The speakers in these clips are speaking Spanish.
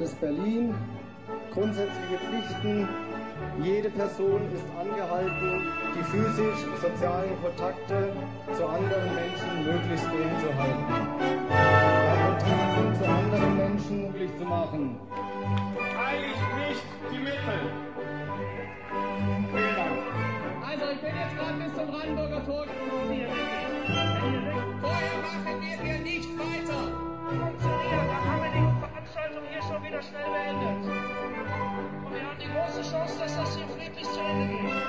Landes Berlin. Grundsätzliche Pflichten. Jede Person ist angehalten, die physisch-sozialen Kontakte zu anderen Menschen möglichst gering zu halten. Kontakte zu anderen Menschen möglich zu machen. Chance, ça, ça s'est Christian Lemieux.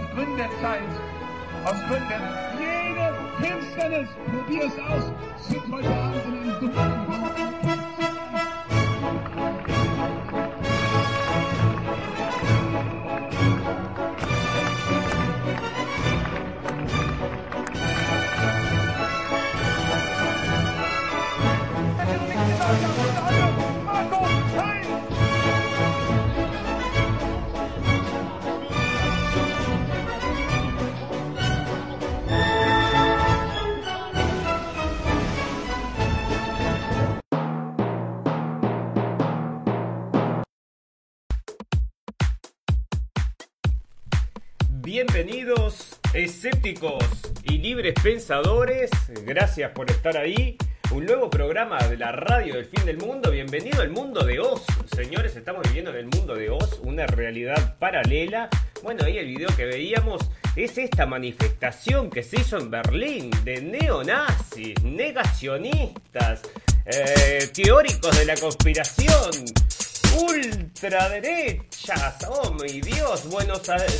aus Gründen der Zeit, aus Gründen jeder Finsternis, probier es aus, zu pensadores. Gracias por estar ahí. Un nuevo programa de la radio del fin del mundo. Bienvenido al mundo de Oz. Señores, estamos viviendo en el mundo de Oz, una realidad paralela. Bueno, ahí el video que veíamos es esta manifestación que se hizo en Berlín de neonazis, negacionistas, eh, teóricos de la conspiración, ultraderechas, oh mi Dios, bueno,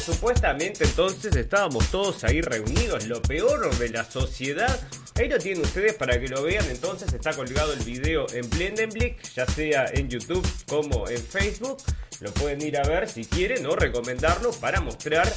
supuestamente entonces estábamos todos ahí reunidos, lo peor de la sociedad. Ahí lo tienen ustedes para que lo vean, entonces está colgado el video en Blendenblick, ya sea en YouTube como en Facebook. Lo pueden ir a ver si quieren o recomendarlo para mostrar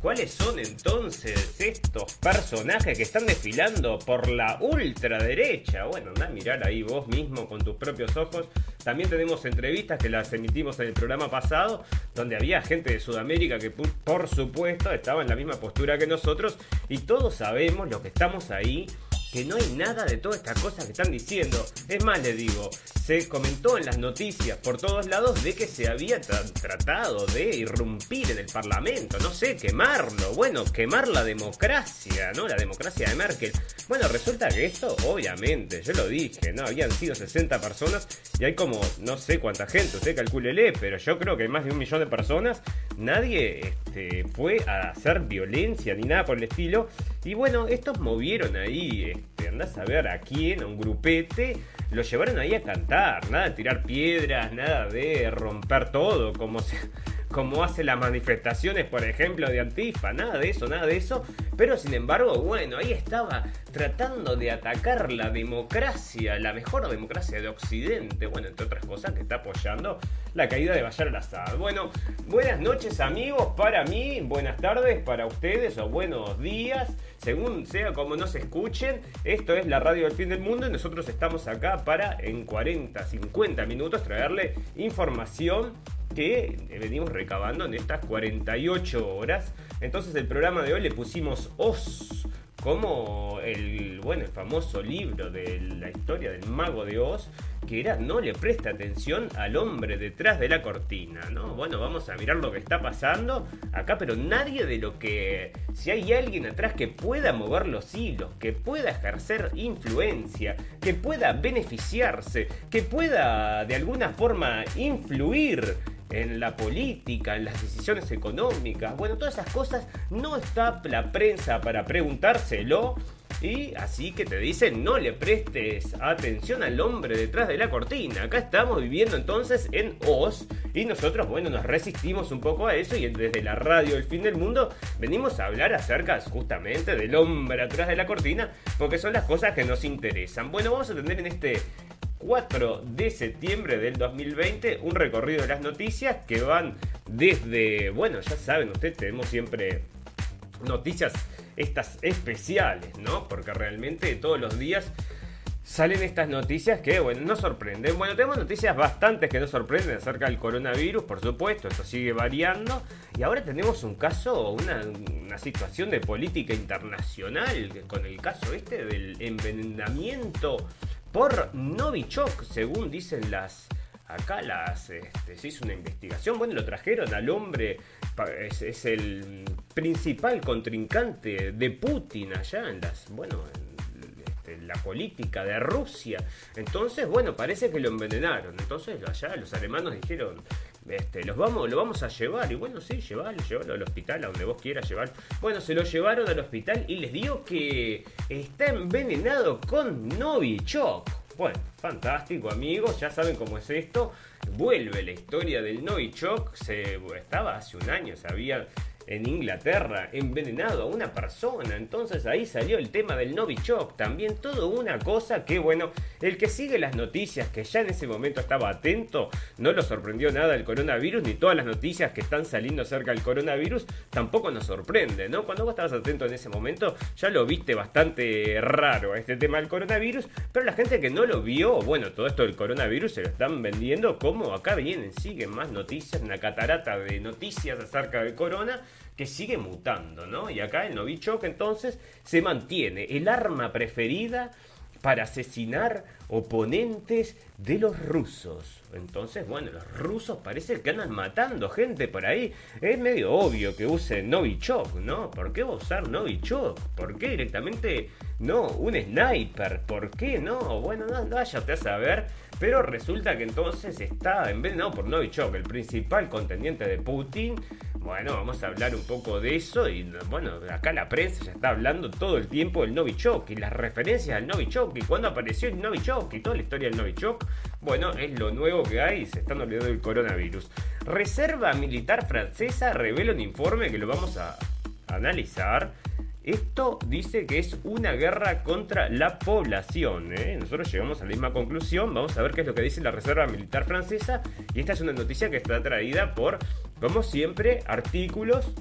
¿Cuáles son entonces estos personajes que están desfilando por la ultraderecha? Bueno, anda a mirar ahí vos mismo con tus propios ojos. También tenemos entrevistas que las emitimos en el programa pasado, donde había gente de Sudamérica que por supuesto estaba en la misma postura que nosotros y todos sabemos lo que estamos ahí que no hay nada de todas estas cosas que están diciendo. Es más, le digo, se comentó en las noticias por todos lados de que se había tratado de irrumpir en el Parlamento, no sé, quemarlo, bueno, quemar la democracia, ¿no? La democracia de Merkel. Bueno, resulta que esto, obviamente, yo lo dije, ¿no? Habían sido 60 personas y hay como, no sé cuánta gente, usted calcúlele, pero yo creo que hay más de un millón de personas. Nadie este, fue a hacer violencia ni nada por el estilo. Y bueno, estos movieron ahí este, andás a ver a quién, a un grupete, lo llevaron ahí a cantar, nada de tirar piedras, nada de romper todo, como se, como hace las manifestaciones, por ejemplo, de Antifa, nada de eso, nada de eso. Pero sin embargo, bueno, ahí estaba tratando de atacar la democracia, la mejor democracia de Occidente, bueno, entre otras cosas, que está apoyando la caída de Bashar al-Assad. Bueno, buenas noches amigos, para mí, buenas tardes para ustedes o buenos días, según sea como nos escuchen. Esto es la radio del fin del mundo y nosotros estamos acá para en 40, 50 minutos traerle información que venimos recabando en estas 48 horas. Entonces el programa de hoy le pusimos Oz como el bueno el famoso libro de la historia del mago de Oz que era no le presta atención al hombre detrás de la cortina, ¿no? Bueno, vamos a mirar lo que está pasando acá, pero nadie de lo que si hay alguien atrás que pueda mover los hilos, que pueda ejercer influencia, que pueda beneficiarse, que pueda de alguna forma influir en la política, en las decisiones económicas, bueno, todas esas cosas no está la prensa para preguntárselo. Y así que te dicen, no le prestes atención al hombre detrás de la cortina. Acá estamos viviendo entonces en Oz y nosotros, bueno, nos resistimos un poco a eso y desde la radio El Fin del Mundo venimos a hablar acerca justamente del hombre atrás de la cortina porque son las cosas que nos interesan. Bueno, vamos a tener en este 4 de septiembre del 2020, un recorrido de las noticias que van desde, bueno, ya saben ustedes, tenemos siempre noticias estas especiales, ¿no? Porque realmente todos los días salen estas noticias que, bueno, nos sorprenden. Bueno, tenemos noticias bastantes que nos sorprenden acerca del coronavirus, por supuesto, esto sigue variando. Y ahora tenemos un caso, una, una situación de política internacional con el caso este del envenenamiento por Novichok, según dicen las acá las este, se hizo una investigación, bueno, lo trajeron al hombre, es, el principal contrincante de Putin allá en las, bueno, en, este, la política de Rusia. Entonces, bueno, parece que lo envenenaron. Entonces allá los alemanes dijeron, este, los vamos, lo vamos a llevar. Y bueno, sí, llevarlo, llevarlo al hospital, a donde vos quieras llevar. Bueno, se lo llevaron al hospital y les digo que está envenenado con Novichok. Bueno, fantástico, amigos, ya saben cómo es esto. Vuelve la historia del Novichok. Se, estaba hace un año, se había en Inglaterra, envenenado a una persona. Entonces ahí salió el tema del Novichok. También todo una cosa que, bueno, el que sigue las noticias, que ya en ese momento estaba atento, no lo sorprendió nada el coronavirus, ni todas las noticias que están saliendo acerca del coronavirus, tampoco nos sorprende, ¿no? Cuando vos estabas atento en ese momento, ya lo viste bastante raro este tema del coronavirus, pero la gente que no lo vio, bueno, todo esto del coronavirus se lo están vendiendo como acá vienen, siguen más noticias, una catarata de noticias acerca del corona que sigue mutando, ¿no? Y acá el Novichok entonces se mantiene el arma preferida para asesinar oponentes de los rusos. Entonces, bueno, los rusos parece que andan matando gente por ahí. Es medio obvio que use Novichok, ¿no? ¿Por qué usar Novichok? ¿Por qué directamente no un sniper? ¿Por qué no? Bueno, no, no váyate a saber. Pero resulta que entonces está envenenado por Novichok, el principal contendiente de Putin. Bueno, vamos a hablar un poco de eso y bueno, acá la prensa ya está hablando todo el tiempo del Novichok y las referencias al Novichok y cuando apareció el Novichok y toda la historia del Novichok. Bueno, es lo nuevo que hay y se están olvidando del coronavirus. Reserva Militar Francesa revela un informe que lo vamos a analizar. Esto dice que es una guerra contra la población. ¿eh? Nosotros llegamos a la misma conclusión. Vamos a ver qué es lo que dice la Reserva Militar Francesa. Y esta es una noticia que está traída por, como siempre, artículos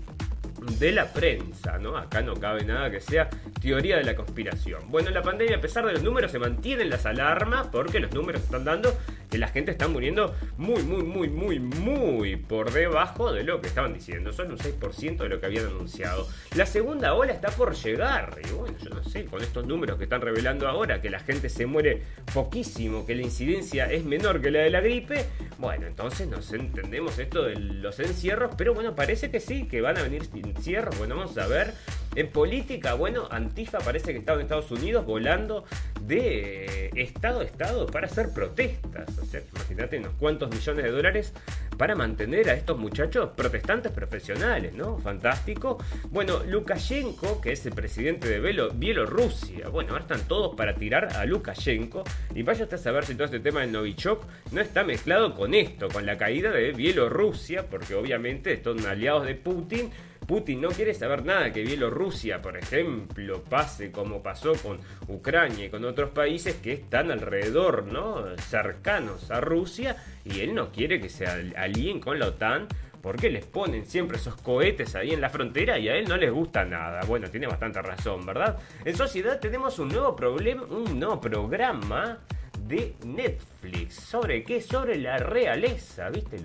de la prensa, ¿no? Acá no cabe nada que sea teoría de la conspiración. Bueno, la pandemia, a pesar de los números, se mantienen las alarmas porque los números están dando que la gente está muriendo muy, muy, muy, muy, muy por debajo de lo que estaban diciendo. Son un 6% de lo que habían anunciado. La segunda ola está por llegar. Y bueno, yo no sé, con estos números que están revelando ahora, que la gente se muere poquísimo, que la incidencia es menor que la de la gripe, bueno, entonces nos entendemos esto de los encierros, pero bueno, parece que sí, que van a venir encierros. Bueno, vamos a ver. En política, bueno, Antifa parece que estaba en Estados Unidos volando de estado a estado para hacer protestas. Imagínate unos cuantos millones de dólares para mantener a estos muchachos protestantes profesionales, ¿no? Fantástico. Bueno, Lukashenko, que es el presidente de Bielorrusia, bueno, ahora están todos para tirar a Lukashenko. Y vaya usted a saber si todo este tema del Novichok no está mezclado con esto, con la caída de Bielorrusia, porque obviamente son aliados de Putin Putin no quiere saber nada que Bielorrusia, por ejemplo, pase como pasó con Ucrania y con otros países que están alrededor, ¿no? Cercanos a Rusia, y él no quiere que se alíen con la OTAN porque les ponen siempre esos cohetes ahí en la frontera y a él no les gusta nada. Bueno, tiene bastante razón, ¿verdad? En sociedad tenemos un nuevo problema, un nuevo programa de Netflix. ¿Sobre qué? Sobre la realeza, ¿viste?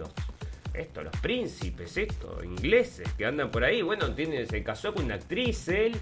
Esto, los príncipes, esto, ingleses que andan por ahí. Bueno, tiene, se casó con una actriz él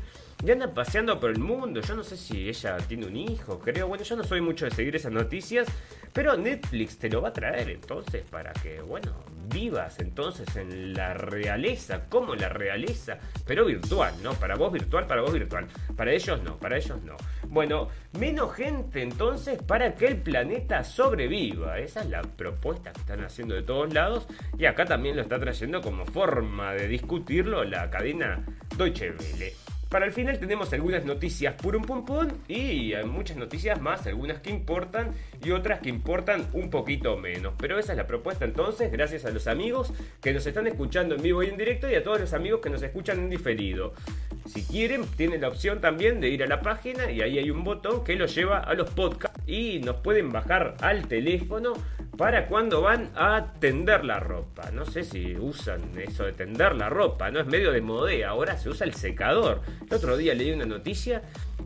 y andan paseando por el mundo. Yo no sé si ella tiene un hijo, creo. Bueno, yo no soy mucho de seguir esas noticias, pero Netflix te lo va a traer entonces para que, bueno, vivas entonces en la realeza, como la realeza, pero virtual, ¿no? Para vos virtual, para vos virtual. Para ellos no, para ellos no. Bueno, menos gente entonces para que el planeta sobreviva. Esa es la propuesta que están haciendo de todos lados y acá también lo está trayendo como forma de discutirlo la cadena Deutsche Welle. Para el final tenemos algunas noticias purum pum pum y muchas noticias más, algunas que importan y otras que importan un poquito menos. Pero esa es la propuesta entonces, gracias a los amigos que nos están escuchando en vivo y en directo y a todos los amigos que nos escuchan en diferido. Si quieren, tienen la opción también de ir a la página y ahí hay un botón que los lleva a los podcasts y nos pueden bajar al teléfono para cuando van a tender la ropa. No sé si usan eso de tender la ropa, no es medio de modé, ahora se usa el secador. El otro día leí una noticia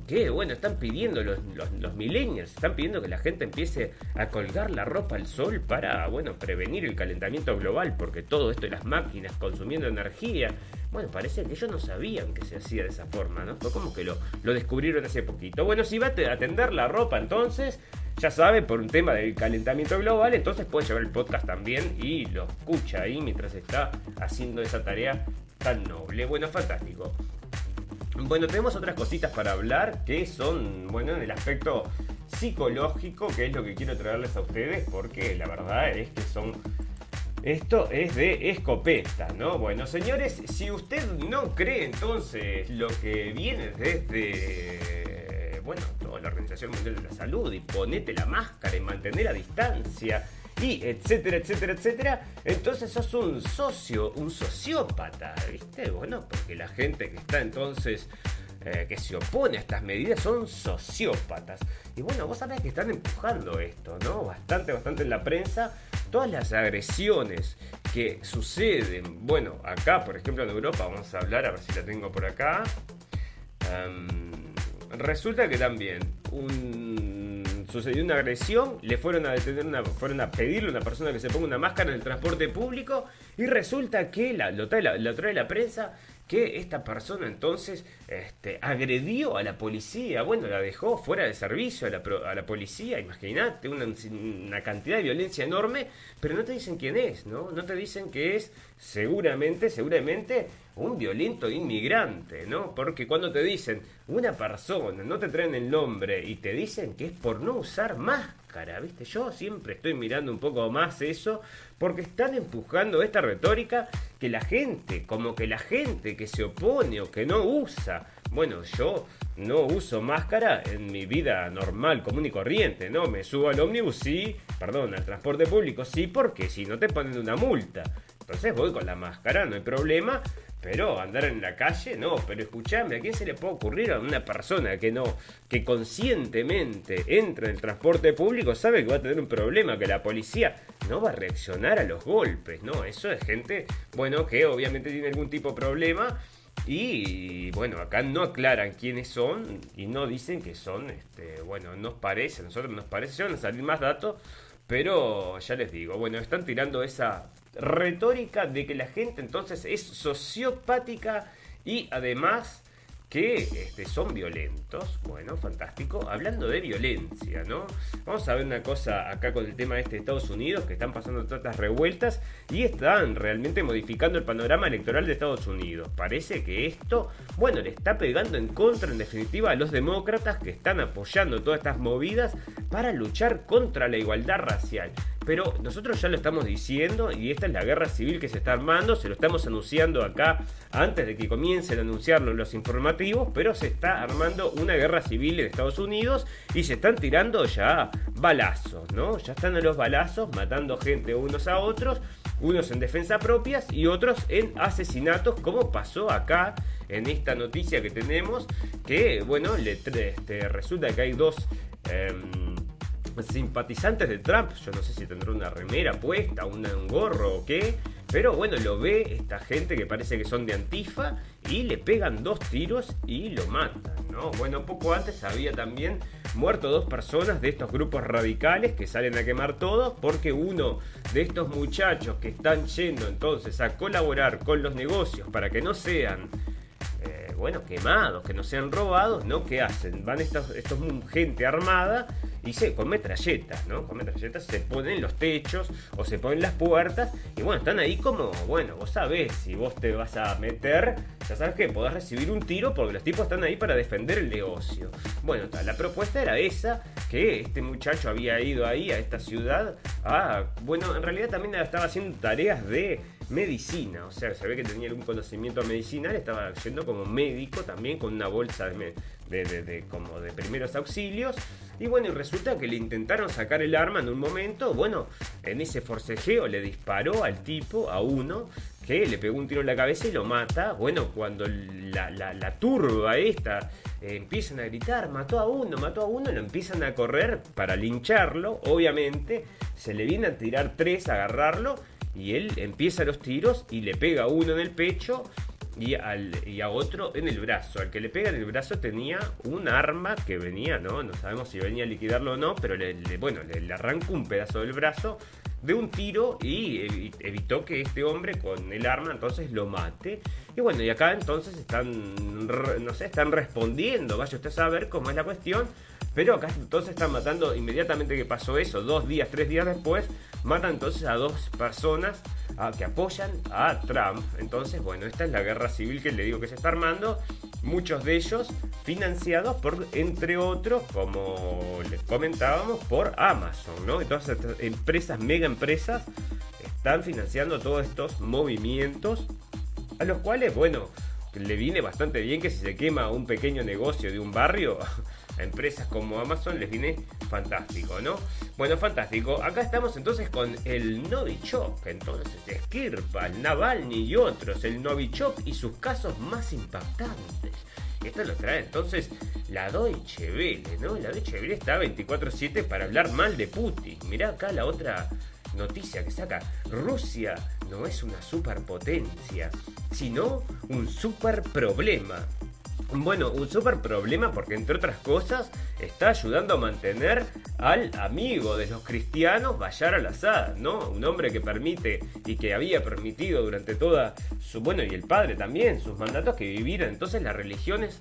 que, bueno, están pidiendo los, los, millennials, están pidiendo que la gente empiece a colgar la ropa al sol para, bueno, prevenir el calentamiento global, porque todo esto de las máquinas consumiendo energía, bueno, parece que ellos no sabían que se hacía de esa forma, ¿no? Fue como que lo, lo descubrieron hace poquito. Bueno, si va a tender la ropa entonces, ya sabe, por un tema del calentamiento global, entonces puede llevar el podcast también y lo escucha ahí mientras está haciendo esa tarea tan noble. Bueno, fantástico. Bueno, tenemos otras cositas para hablar que son, bueno, en el aspecto psicológico, que es lo que quiero traerles a ustedes, porque la verdad es que son... Esto es de escopeta, ¿no? Bueno, señores, si usted no cree entonces lo que viene desde bueno, toda la Organización Mundial de la Salud y ponete la máscara y mantener la distancia y etcétera, etcétera, etcétera, entonces sos un socio, un sociópata, ¿viste? Bueno, porque la gente que está entonces eh, que se opone a estas medidas son sociópatas. Y bueno, vos sabés que están empujando esto, ¿no? Bastante, bastante en la prensa. Todas las agresiones que suceden, bueno, acá, por ejemplo, en Europa, vamos a hablar, a ver si la tengo por acá. Um, resulta que también sucedió una agresión, le fueron a detener fueron a pedirle a una persona que se ponga una máscara en el transporte público y resulta que la, lo, la, lo trae la prensa que esta persona entonces este, agredió a la policía, bueno, la dejó fuera de servicio a la, a la policía, imagínate, una, una cantidad de violencia enorme, pero no te dicen quién es, ¿no? No te dicen que es seguramente, seguramente un violento inmigrante, ¿no? Porque cuando te dicen una persona, no te traen el nombre y te dicen que es por no usar máscara, Yo siempre estoy mirando un poco más eso porque están empujando esta retórica que la gente, como que la gente que se opone o que no usa, bueno, yo no uso máscara en mi vida normal, común y corriente, ¿no? Me subo al ómnibus, sí, perdón, al transporte público, sí, porque si no te ponen una multa. Entonces voy con la máscara, no hay problema, pero andar en la calle, no, pero escúchame, ¿a quién se le puede ocurrir a una persona que no, que conscientemente entra en el transporte público, sabe que va a tener un problema, que la policía no va a reaccionar a los golpes, no, eso es gente, bueno, que obviamente tiene algún tipo de problema. Y bueno, acá no aclaran quiénes son y no dicen que son, este, bueno, nos parece, a nosotros nos parece, ya van a salir más datos, pero ya les digo, bueno, están tirando esa retórica de que la gente entonces es sociopática y además que este, son violentos. Bueno, fantástico. Hablando de violencia, ¿no? Vamos a ver una cosa acá con el tema este de Estados Unidos, que están pasando todas estas revueltas y están realmente modificando el panorama electoral de Estados Unidos. Parece que esto, bueno, le está pegando en contra, en definitiva, a los demócratas que están apoyando todas estas movidas para luchar contra la igualdad racial. Pero nosotros ya lo estamos diciendo y esta es la guerra civil que se está armando, se lo estamos anunciando acá antes de que comiencen a anunciarlo los informativos, pero se está armando una guerra civil en Estados Unidos y se están tirando ya balazos, ¿no? Ya están a los balazos matando gente unos a otros, unos en defensa propias y otros en asesinatos, como pasó acá en esta noticia que tenemos, que bueno, le, este, resulta que hay dos... em, simpatizantes de Trump, yo no sé si tendrá una remera puesta, un gorro o qué, pero bueno, lo ve esta gente que parece que son de Antifa y le pegan dos tiros y lo matan, ¿no? Bueno, poco antes había también muerto dos personas de estos grupos radicales que salen a quemar todo porque uno de estos muchachos que están yendo entonces a colaborar con los negocios para que no sean bueno, quemados, que no sean robados, ¿no? ¿Qué hacen? Van estos, gente armada y se con metralletas, ¿no? Con metralletas se ponen en los techos o se ponen las puertas y bueno, están ahí como, bueno, vos sabés, si vos te vas a meter, ya sabes que podés recibir un tiro porque los tipos están ahí para defender el negocio. Bueno, la propuesta era esa, que este muchacho había ido ahí a esta ciudad a, bueno, en realidad también estaba haciendo tareas de medicina, o sea, se ve que tenía algún conocimiento medicinal, estaba yendo como médico también con una bolsa de, de- como de primeros auxilios. Y bueno, y resulta que le intentaron sacar el arma en un momento, bueno, en ese forcejeo le disparó al tipo, a uno, que le pegó un tiro en la cabeza y lo mata. Bueno, cuando la turba esta eh, empiezan a gritar, mató a uno, mató a uno, lo empiezan a correr para lincharlo, obviamente, se le viene a tirar tres, a agarrarlo, y él empieza los tiros y le pega uno en el pecho y, al, y a otro en el brazo. Al que le pega en el brazo tenía un arma que venía, ¿no? No sabemos si venía a liquidarlo o no, pero le, le- bueno, le, arrancó un pedazo del brazo de un tiro y evi- evitó que este hombre con el arma entonces lo mate. Y bueno, y acá entonces están, no sé, están respondiendo, vaya usted a saber cómo es la cuestión. Pero acá entonces están matando inmediatamente que pasó eso, dos días, tres días después, matan entonces a dos personas ah, que apoyan a Trump. Entonces, bueno, esta es la guerra civil que le digo que se está armando. Muchos de ellos financiados por, entre otros, como les comentábamos, por Amazon, ¿no? Entonces, estas empresas, mega empresas, están financiando todos estos movimientos a los cuales, bueno, le viene bastante bien que si se quema un pequeño negocio de un barrio, a empresas como Amazon les viene fantástico, ¿no? Bueno, fantástico. Acá estamos entonces con el Novichok, entonces Skripal, Navalny y otros, el Novichok y sus casos más impactantes. Esto lo trae entonces la Deutsche Welle, ¿no? La Deutsche Welle está 24/7 para hablar mal de Putin. Mirá acá la otra noticia que saca. Rusia no es una superpotencia, sino un super problema. Bueno, un super problema porque entre otras cosas está ayudando a mantener al amigo de los cristianos, Bayar al-Assad, ¿no? Un hombre que permite y que había permitido durante toda su, bueno, y el padre también, sus mandatos que vivieran entonces las religiones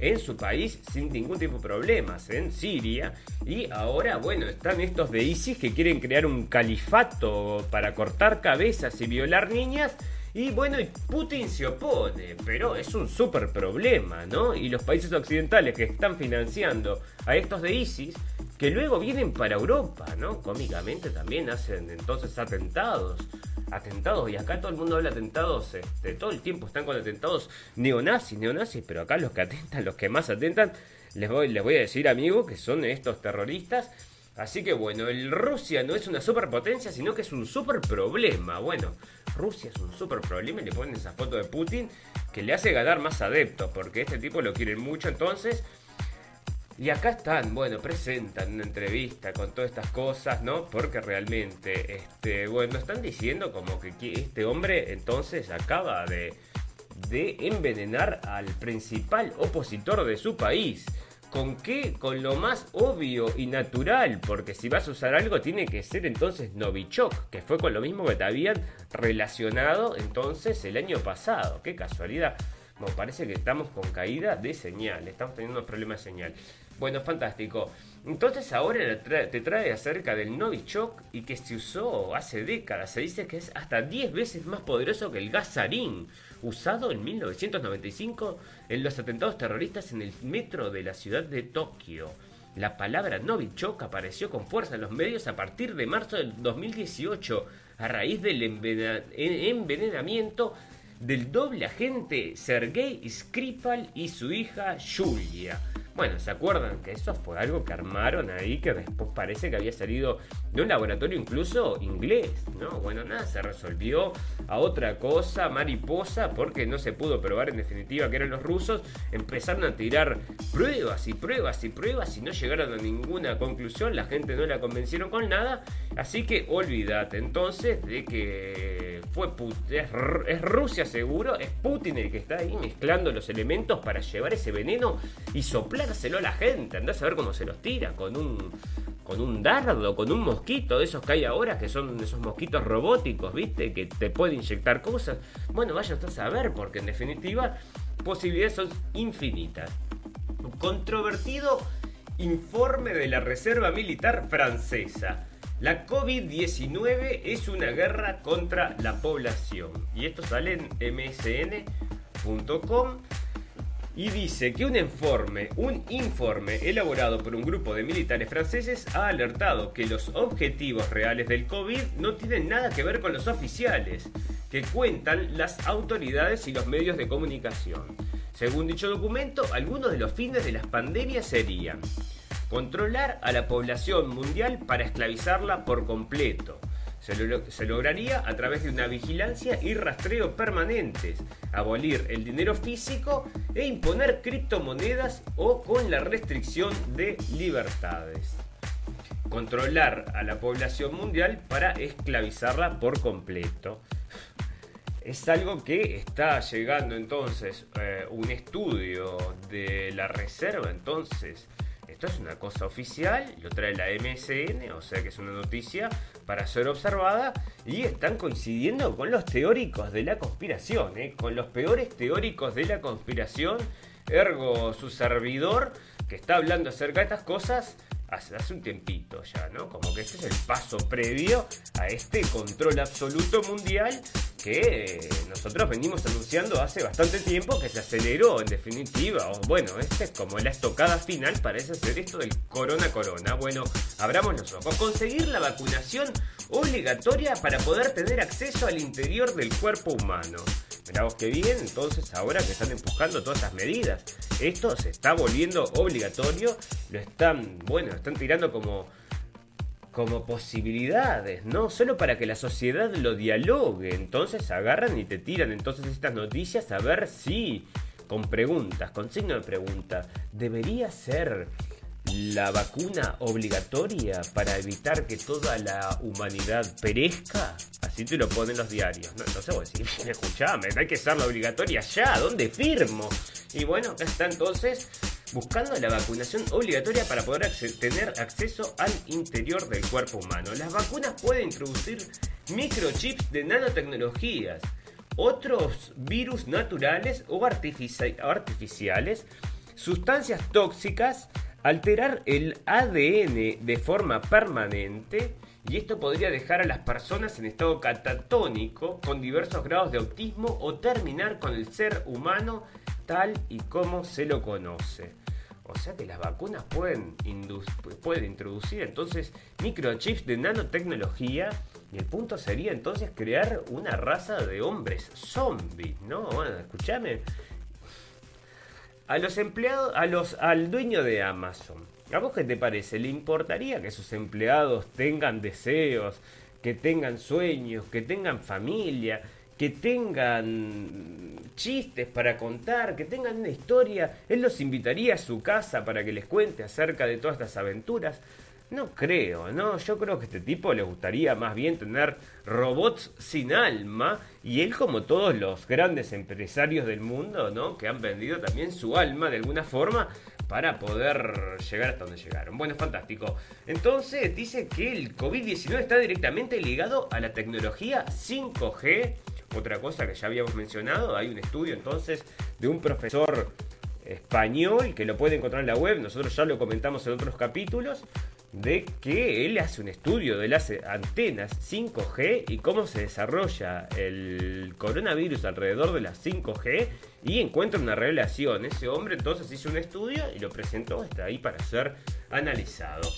en su país sin ningún tipo de problemas, en Siria. Y ahora, bueno, están estos de ISIS que quieren crear un califato para cortar cabezas y violar niñas. Y bueno, y Putin se opone, pero es un súper problema, ¿no? Y los países occidentales que están financiando a estos de ISIS, que luego vienen para Europa, ¿no? Cómicamente también hacen entonces atentados. Atentados, y acá todo el mundo habla de atentados, este, todo el tiempo están con atentados neonazis, neonazis, pero acá los que atentan, los que más atentan, les voy, les voy a decir, amigos, que son estos terroristas Así que bueno, el Rusia no es una superpotencia, sino que es un super problema. Bueno, Rusia es un super problema y le ponen esa foto de Putin que le hace ganar más adeptos, porque este tipo lo quieren mucho entonces. Y acá están, bueno, presentan una entrevista con todas estas cosas, ¿no? Porque realmente, este, bueno, están diciendo como que este hombre entonces acaba de, de envenenar al principal opositor de su país. ¿Con qué? Con lo más obvio y natural, porque si vas a usar algo tiene que ser entonces Novichok, que fue con lo mismo que te habían relacionado entonces el año pasado. Qué casualidad. Me parece que estamos con caída de señal, estamos teniendo problemas de señal. Bueno, fantástico. Entonces ahora te trae acerca del Novichok y que se usó hace décadas. Se dice que es hasta 10 veces más poderoso que el gasarín usado en 1995 en los atentados terroristas en el metro de la ciudad de Tokio. La palabra Novichok apareció con fuerza en los medios a partir de marzo del 2018 a raíz del envenenamiento del doble agente Sergei Skripal y su hija Julia. Bueno, ¿se acuerdan que eso fue algo que armaron ahí que después parece que había salido de un laboratorio incluso inglés? ¿No? Bueno, nada, se resolvió a otra cosa, mariposa, porque no se pudo probar en definitiva que eran los rusos. Empezaron a tirar pruebas y pruebas y pruebas y no llegaron a ninguna conclusión. La gente no la convencieron con nada. Así que olvídate entonces de que fue es, es Rusia seguro, es Putin el que está ahí mezclando los elementos para llevar ese veneno y soplar dárselo a la gente, andás a ver cómo se los tira, con un, con un dardo, con un mosquito de esos que hay ahora, que son esos mosquitos robóticos, ¿viste? Que te pueden inyectar cosas. Bueno, vaya a saber, porque en definitiva, posibilidades son infinitas. Controvertido informe de la Reserva Militar Francesa. La COVID-19 es una guerra contra la población. Y esto sale en msn.com y dice que un informe, un informe elaborado por un grupo de militares franceses ha alertado que los objetivos reales del COVID no tienen nada que ver con los oficiales, que cuentan las autoridades y los medios de comunicación. Según dicho documento, algunos de los fines de las pandemias serían controlar a la población mundial para esclavizarla por completo, se, lograría a través de una vigilancia y rastreo permanentes, abolir el dinero físico e imponer criptomonedas o con la restricción de libertades. Controlar a la población mundial para esclavizarla por completo. Es algo que está llegando entonces eh, un estudio de la reserva entonces esto es una cosa oficial, lo trae la MSN, o sea que es una noticia para ser observada y están coincidiendo con los teóricos de la conspiración, ¿eh? con los peores teóricos de la conspiración, ergo su servidor que está hablando acerca de estas cosas hace, hace un tiempito ya, ¿no? Como que este es el paso previo a este control absoluto mundial que nosotros venimos anunciando hace bastante tiempo que se aceleró en definitiva. O, bueno, este es como la estocada final, parece ser esto del corona corona. Bueno, abramos los ojos. Conseguir la vacunación obligatoria para poder tener acceso al interior del cuerpo humano. Mirá vos qué bien, entonces ahora que están empujando todas estas medidas, esto se está volviendo obligatorio, lo están, bueno, están tirando como como posibilidades, ¿no? Solo para que la sociedad lo dialogue. Entonces agarran y te tiran entonces estas noticias a ver si, con preguntas, con signo de pregunta, debería ser la vacuna obligatoria para evitar que toda la humanidad perezca? Así te lo ponen los diarios. ¿no? Entonces vos decís, escuchame, hay que ser la obligatoria ya, ¿dónde firmo? Y bueno, acá está entonces buscando la vacunación obligatoria para poder tener acceso al interior del cuerpo humano. Las vacunas pueden introducir microchips de nanotecnologías, otros virus naturales o artifici- artificiales, sustancias tóxicas, alterar el ADN de forma permanente y esto podría dejar a las personas en estado catatónico con diversos grados de autismo o terminar con el ser humano tal y como se lo conoce. O sea que las vacunas pueden, introducir entonces microchips de nanotecnología y el punto sería entonces crear una raza de hombres zombies, ¿no? Bueno, escúchame. A los empleados, a los, al dueño de Amazon, ¿a vos qué te parece? ¿Le importaría que sus empleados tengan deseos, que tengan sueños, que tengan familia, que tengan chistes para contar, que tengan una historia? ¿Él los invitaría a su casa para que les cuente acerca de todas estas aventuras? No creo, no, yo creo que a este tipo le gustaría más bien tener robots sin alma y él como todos los grandes empresarios del mundo, ¿no? Que han vendido también su alma de alguna forma para poder llegar hasta donde llegaron. Bueno, fantástico. Entonces dice que el COVID-19 está directamente ligado a la tecnología 5G. Otra cosa que ya habíamos mencionado, hay un estudio entonces de un profesor español que lo puede encontrar en la web, nosotros ya lo comentamos en otros capítulos, de que él hace un estudio de las antenas 5G y cómo se desarrolla el coronavirus alrededor de las 5G y encuentra una relación. Ese hombre entonces hizo un estudio y lo presentó, está ahí para ser analizado.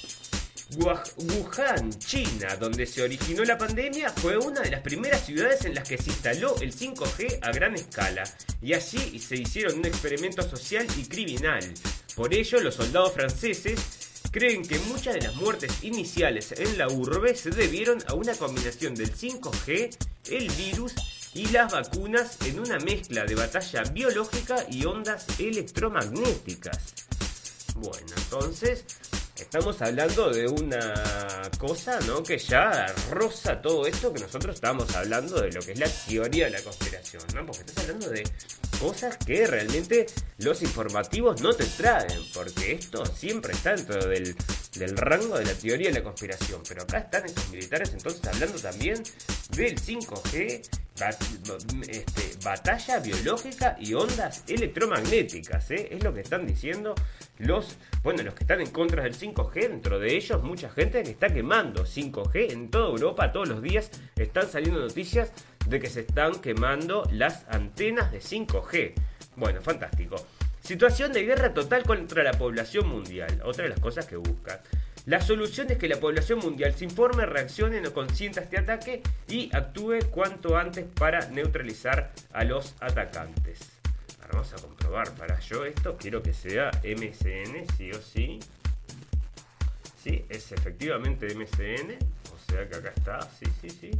Wuhan, China, donde se originó la pandemia, fue una de las primeras ciudades en las que se instaló el 5G a gran escala, y allí se hicieron un experimento social y criminal. Por ello, los soldados franceses creen que muchas de las muertes iniciales en la urbe se debieron a una combinación del 5G, el virus y las vacunas en una mezcla de batalla biológica y ondas electromagnéticas. Bueno, entonces estamos hablando de una cosa, ¿no? Que ya roza todo esto que nosotros estamos hablando de lo que es la teoría de la conspiración, ¿no? Porque estás hablando de cosas que realmente los informativos no te traen, porque esto siempre está dentro del, del rango de la teoría de la conspiración. Pero acá están estos militares entonces hablando también del 5G, bat- este, batalla biológica y ondas electromagnéticas, ¿eh? Es lo que están diciendo los, bueno, los que están en contra del 5G, dentro de ellos mucha gente que está quemando 5G en toda Europa todos los días están saliendo noticias de que se están quemando las antenas de 5G. Bueno, fantástico. Situación de guerra total contra la población mundial, otra de las cosas que buscan. La solución es que la población mundial se informe, reaccione, no consienta este ataque y actúe cuanto antes para neutralizar a los atacantes. Vamos a comprobar, para yo esto quiero que sea MSN, sí o sí. Sí, es efectivamente MSN, o sea que acá está, sí, sí, sí.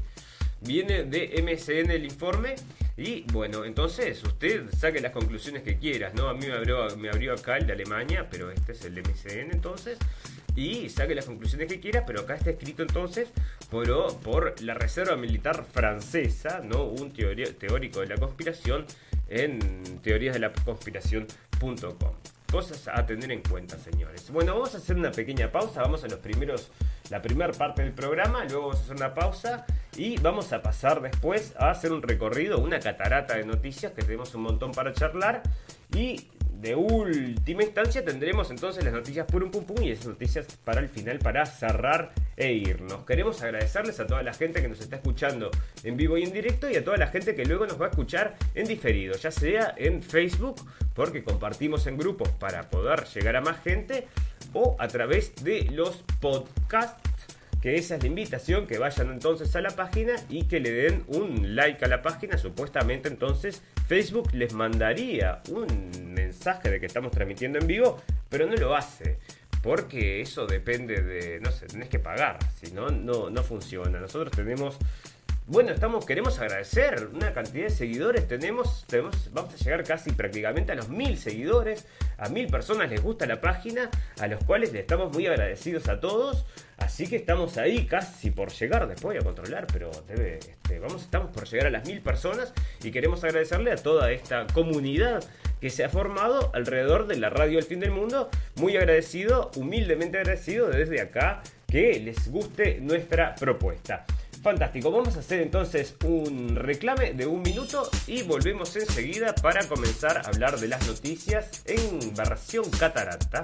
Viene de MSN el informe y bueno, entonces usted saque las conclusiones que quieras, ¿no? A mí me abrió, me abrió acá el de Alemania, pero este es el de MSN entonces. Y saque las conclusiones que quiera, pero acá está escrito entonces por, por la Reserva Militar Francesa, ¿no? Un teoría- teórico de la conspiración en teorías de la conspiración.com. Cosas a tener en cuenta, señores. Bueno, vamos a hacer una pequeña pausa. Vamos a los primeros, la primera parte del programa. Luego vamos a hacer una pausa y vamos a pasar después a hacer un recorrido, una catarata de noticias que tenemos un montón para charlar. Y de última instancia tendremos entonces las noticias por un pum pum y esas noticias para el final para cerrar e irnos. Queremos agradecerles a toda la gente que nos está escuchando en vivo y en directo y a toda la gente que luego nos va a escuchar en diferido, ya sea en Facebook, porque compartimos en grupos para poder llegar a más gente, o a través de los podcasts que esa es la invitación, que vayan entonces a la página y que le den un like a la página. Supuestamente entonces Facebook les mandaría un mensaje de que estamos transmitiendo en vivo, pero no lo hace. Porque eso depende de, no sé, tenés que pagar, si no, no, no funciona. Nosotros tenemos bueno, estamos, queremos agradecer una cantidad de seguidores. Tenemos, vamos a llegar casi prácticamente a los mil seguidores. A mil personas les gusta la página, a los cuales le estamos muy agradecidos a todos. Así que estamos ahí casi por llegar, después voy a controlar, pero este, vamos, estamos por llegar a las mil personas y queremos agradecerle a toda esta comunidad que se ha formado alrededor de la radio El Fin del Mundo. Muy agradecido, humildemente agradecido desde acá que les guste nuestra propuesta. Fantástico, vamos a hacer entonces un reclame de un minuto y volvemos enseguida para comenzar a hablar de las noticias en versión catarata.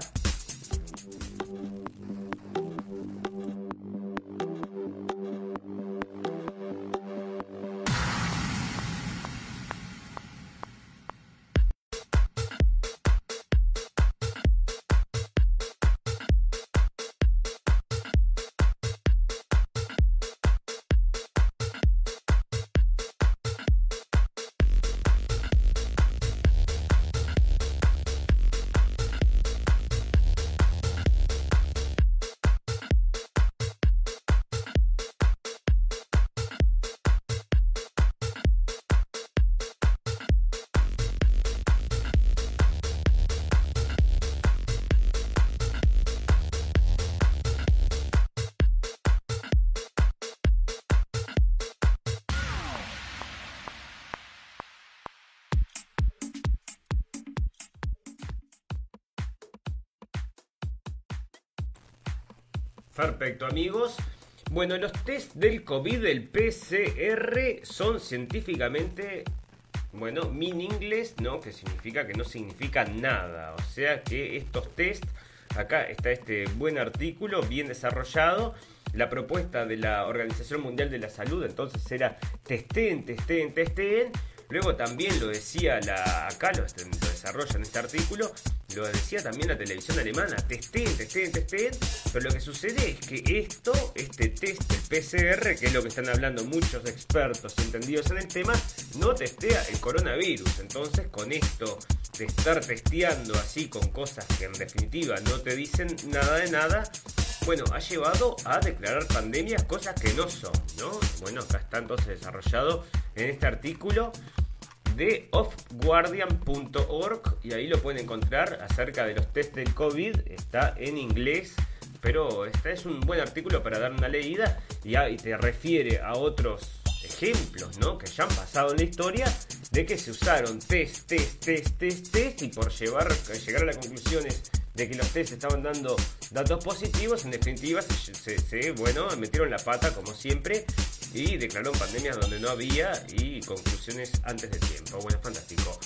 Perfecto, amigos. Bueno, los test del COVID del PCR son científicamente, bueno, meaningless, ¿no? Que significa que no significa nada. O sea que estos test, acá está este buen artículo, bien desarrollado. La propuesta de la Organización Mundial de la Salud entonces era testeen, testeen, testeen. Luego también lo decía la, acá lo, lo desarrolla en este artículo, lo decía también la televisión alemana, testeen, testeen, testeen, pero lo que sucede es que esto, este test del PCR, que es lo que están hablando muchos expertos entendidos en el tema, no testea el coronavirus. Entonces, con esto de estar testeando así con cosas que en definitiva no te dicen nada de nada, bueno, ha llevado a declarar pandemias cosas que no son, ¿no? Bueno, acá está entonces desarrollado en este artículo de offguardian.org y ahí lo pueden encontrar acerca de los test del COVID. Está en inglés, pero este es un buen artículo para dar una leída y, te refiere a otros ejemplos, ¿no? Que ya han pasado en la historia de que se usaron test, test, test, test, test y por llevar, llegar a las conclusiones de que los test estaban dando datos positivos, en definitiva se, se, bueno, metieron la pata como siempre y declaró pandemias donde no había y conclusiones antes de tiempo. Bueno, fantástico.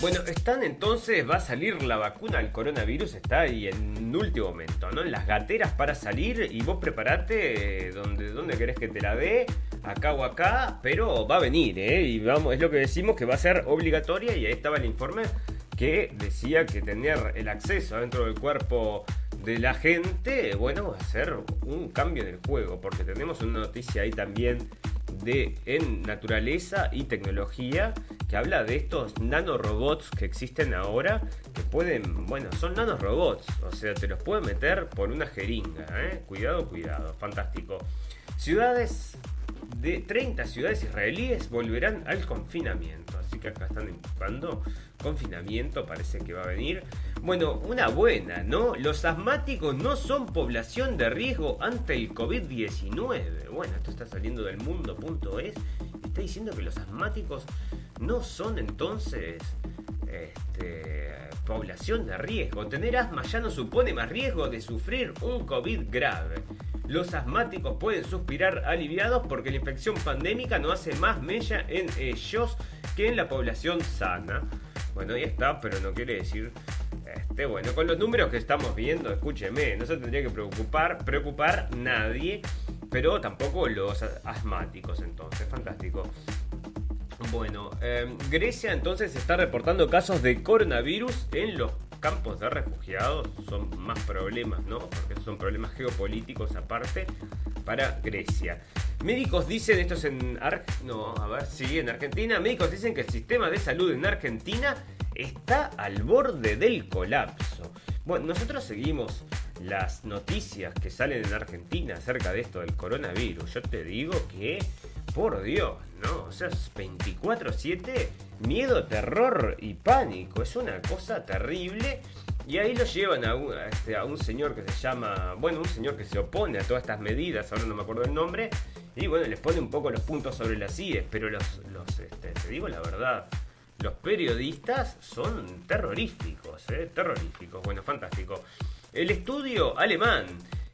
Bueno, están entonces, va a salir la vacuna al coronavirus, está ahí en último momento, ¿no? En las gateras para salir y vos preparate eh, donde, donde querés que te la dé, acá o acá, pero va a venir, ¿eh? Y vamos, es lo que decimos que va a ser obligatoria y ahí estaba el informe que decía que tener el acceso dentro del cuerpo de la gente, bueno, va a ser un cambio en el juego, porque tenemos una noticia ahí también de en naturaleza y tecnología que habla de estos nanorobots que existen ahora, que pueden, bueno, son nanorobots, o sea, te los pueden meter por una jeringa, ¿eh? Cuidado, cuidado, fantástico. Ciudades de 30 ciudades israelíes volverán al confinamiento, así que acá están empujando confinamiento, parece que va a venir. Bueno, una buena, ¿no? Los asmáticos no son población de riesgo ante el COVID-19. Bueno, esto está saliendo del mundo.es. Está diciendo que los asmáticos no son entonces este, población de riesgo. Tener asma ya no supone más riesgo de sufrir un COVID grave. Los asmáticos pueden suspirar aliviados porque la infección pandémica no hace más mella en ellos que en la población sana. Bueno, ahí está, pero no quiere decir. Este, bueno, con los números que estamos viendo, escúcheme, no se tendría que preocupar, preocupar nadie, pero tampoco los asmáticos, entonces, fantástico. Bueno, em, Grecia entonces está reportando casos de coronavirus en los campos de refugiados. Son más problemas, ¿no? Porque son problemas geopolíticos aparte para Grecia. Médicos dicen, esto es en no, a ver, sí, en Argentina, médicos dicen que el sistema de salud en Argentina está al borde del colapso. Bueno, nosotros seguimos las noticias que salen en Argentina acerca de esto del coronavirus. Yo te digo que, por Dios, ¿no? O sea, 24-7, miedo, terror y pánico. Es una cosa terrible. Y ahí lo llevan a un, este, a un señor que se llama, bueno, un señor que se opone a todas estas medidas, ahora no me acuerdo el nombre, y bueno, les pone un poco los puntos sobre las IES, pero los, los este, te digo la verdad, los periodistas son terroríficos, ¿eh? terroríficos, bueno, fantástico. El estudio alemán,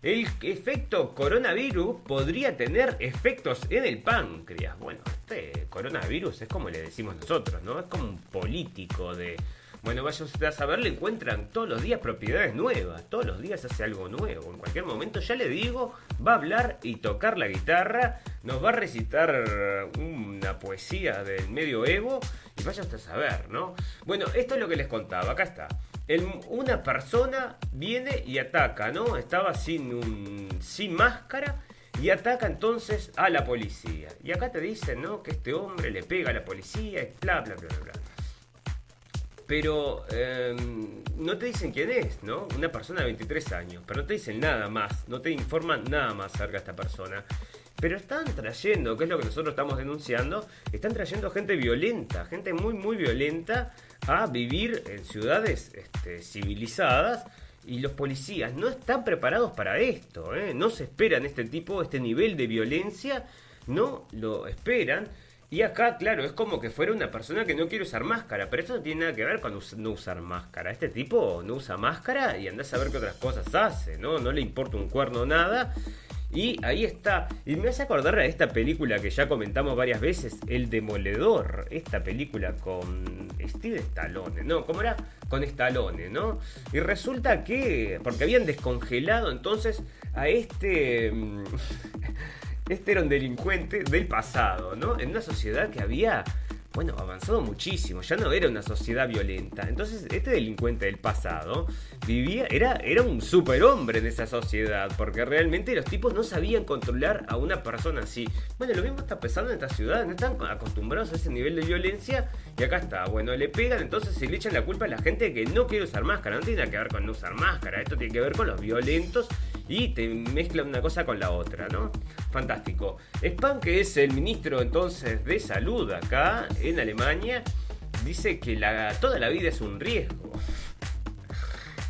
el efecto coronavirus podría tener efectos en el páncreas. Bueno, este coronavirus es como le decimos nosotros, ¿no? Es como un político de bueno, vaya usted a saber, le encuentran todos los días propiedades nuevas, todos los días hace algo nuevo. En cualquier momento, ya le digo, va a hablar y tocar la guitarra, nos va a recitar una poesía del medioevo y vaya usted a saber, ¿no? Bueno, esto es lo que les contaba, acá está. Una persona viene y ataca, ¿no? Estaba sin, un, sin máscara y ataca entonces a la policía. Y acá te dicen, ¿no? Que este hombre le pega a la policía y bla, bla, bla, bla. Pero em, no te dicen quién es, ¿no? Una persona de 23 años, pero no te dicen nada más, no te informan nada más acerca de esta persona. Pero están trayendo, que es lo que nosotros estamos denunciando, están trayendo gente violenta, gente muy, muy violenta a vivir en ciudades este, civilizadas y los policías no están preparados para esto, ¿eh? no se esperan este tipo, este nivel de violencia, no lo esperan. Y acá, claro, es como que fuera una persona que no quiere usar máscara, pero esto no tiene nada que ver con no usar máscara. Este tipo no usa máscara y anda a saber qué otras cosas hace, ¿no? No le importa un cuerno nada. Y ahí está. Y me hace acordar a esta película que ya comentamos varias veces, El Demoledor. Esta película con Steve Stallone, ¿no? ¿Cómo era? Con Stallone, ¿no? Y resulta que, porque habían descongelado entonces a este... Mm, este era un delincuente del pasado, ¿no? En una sociedad que había, bueno, avanzado muchísimo, ya no era una sociedad violenta. Entonces, este delincuente del pasado vivía, era, era un superhombre en esa sociedad, porque realmente los tipos no sabían controlar a una persona así. Bueno, lo mismo está pasando en esta ciudad, no están acostumbrados a ese nivel de violencia y acá está, bueno, le pegan, entonces se le echan la culpa a la gente que no quiere usar máscara, no tiene nada que ver con no usar máscara, esto tiene que ver con los violentos y te mezcla una cosa con la otra, ¿no? Fantástico. Spahn, que es el ministro entonces de salud acá en Alemania, dice que toda la vida es un riesgo.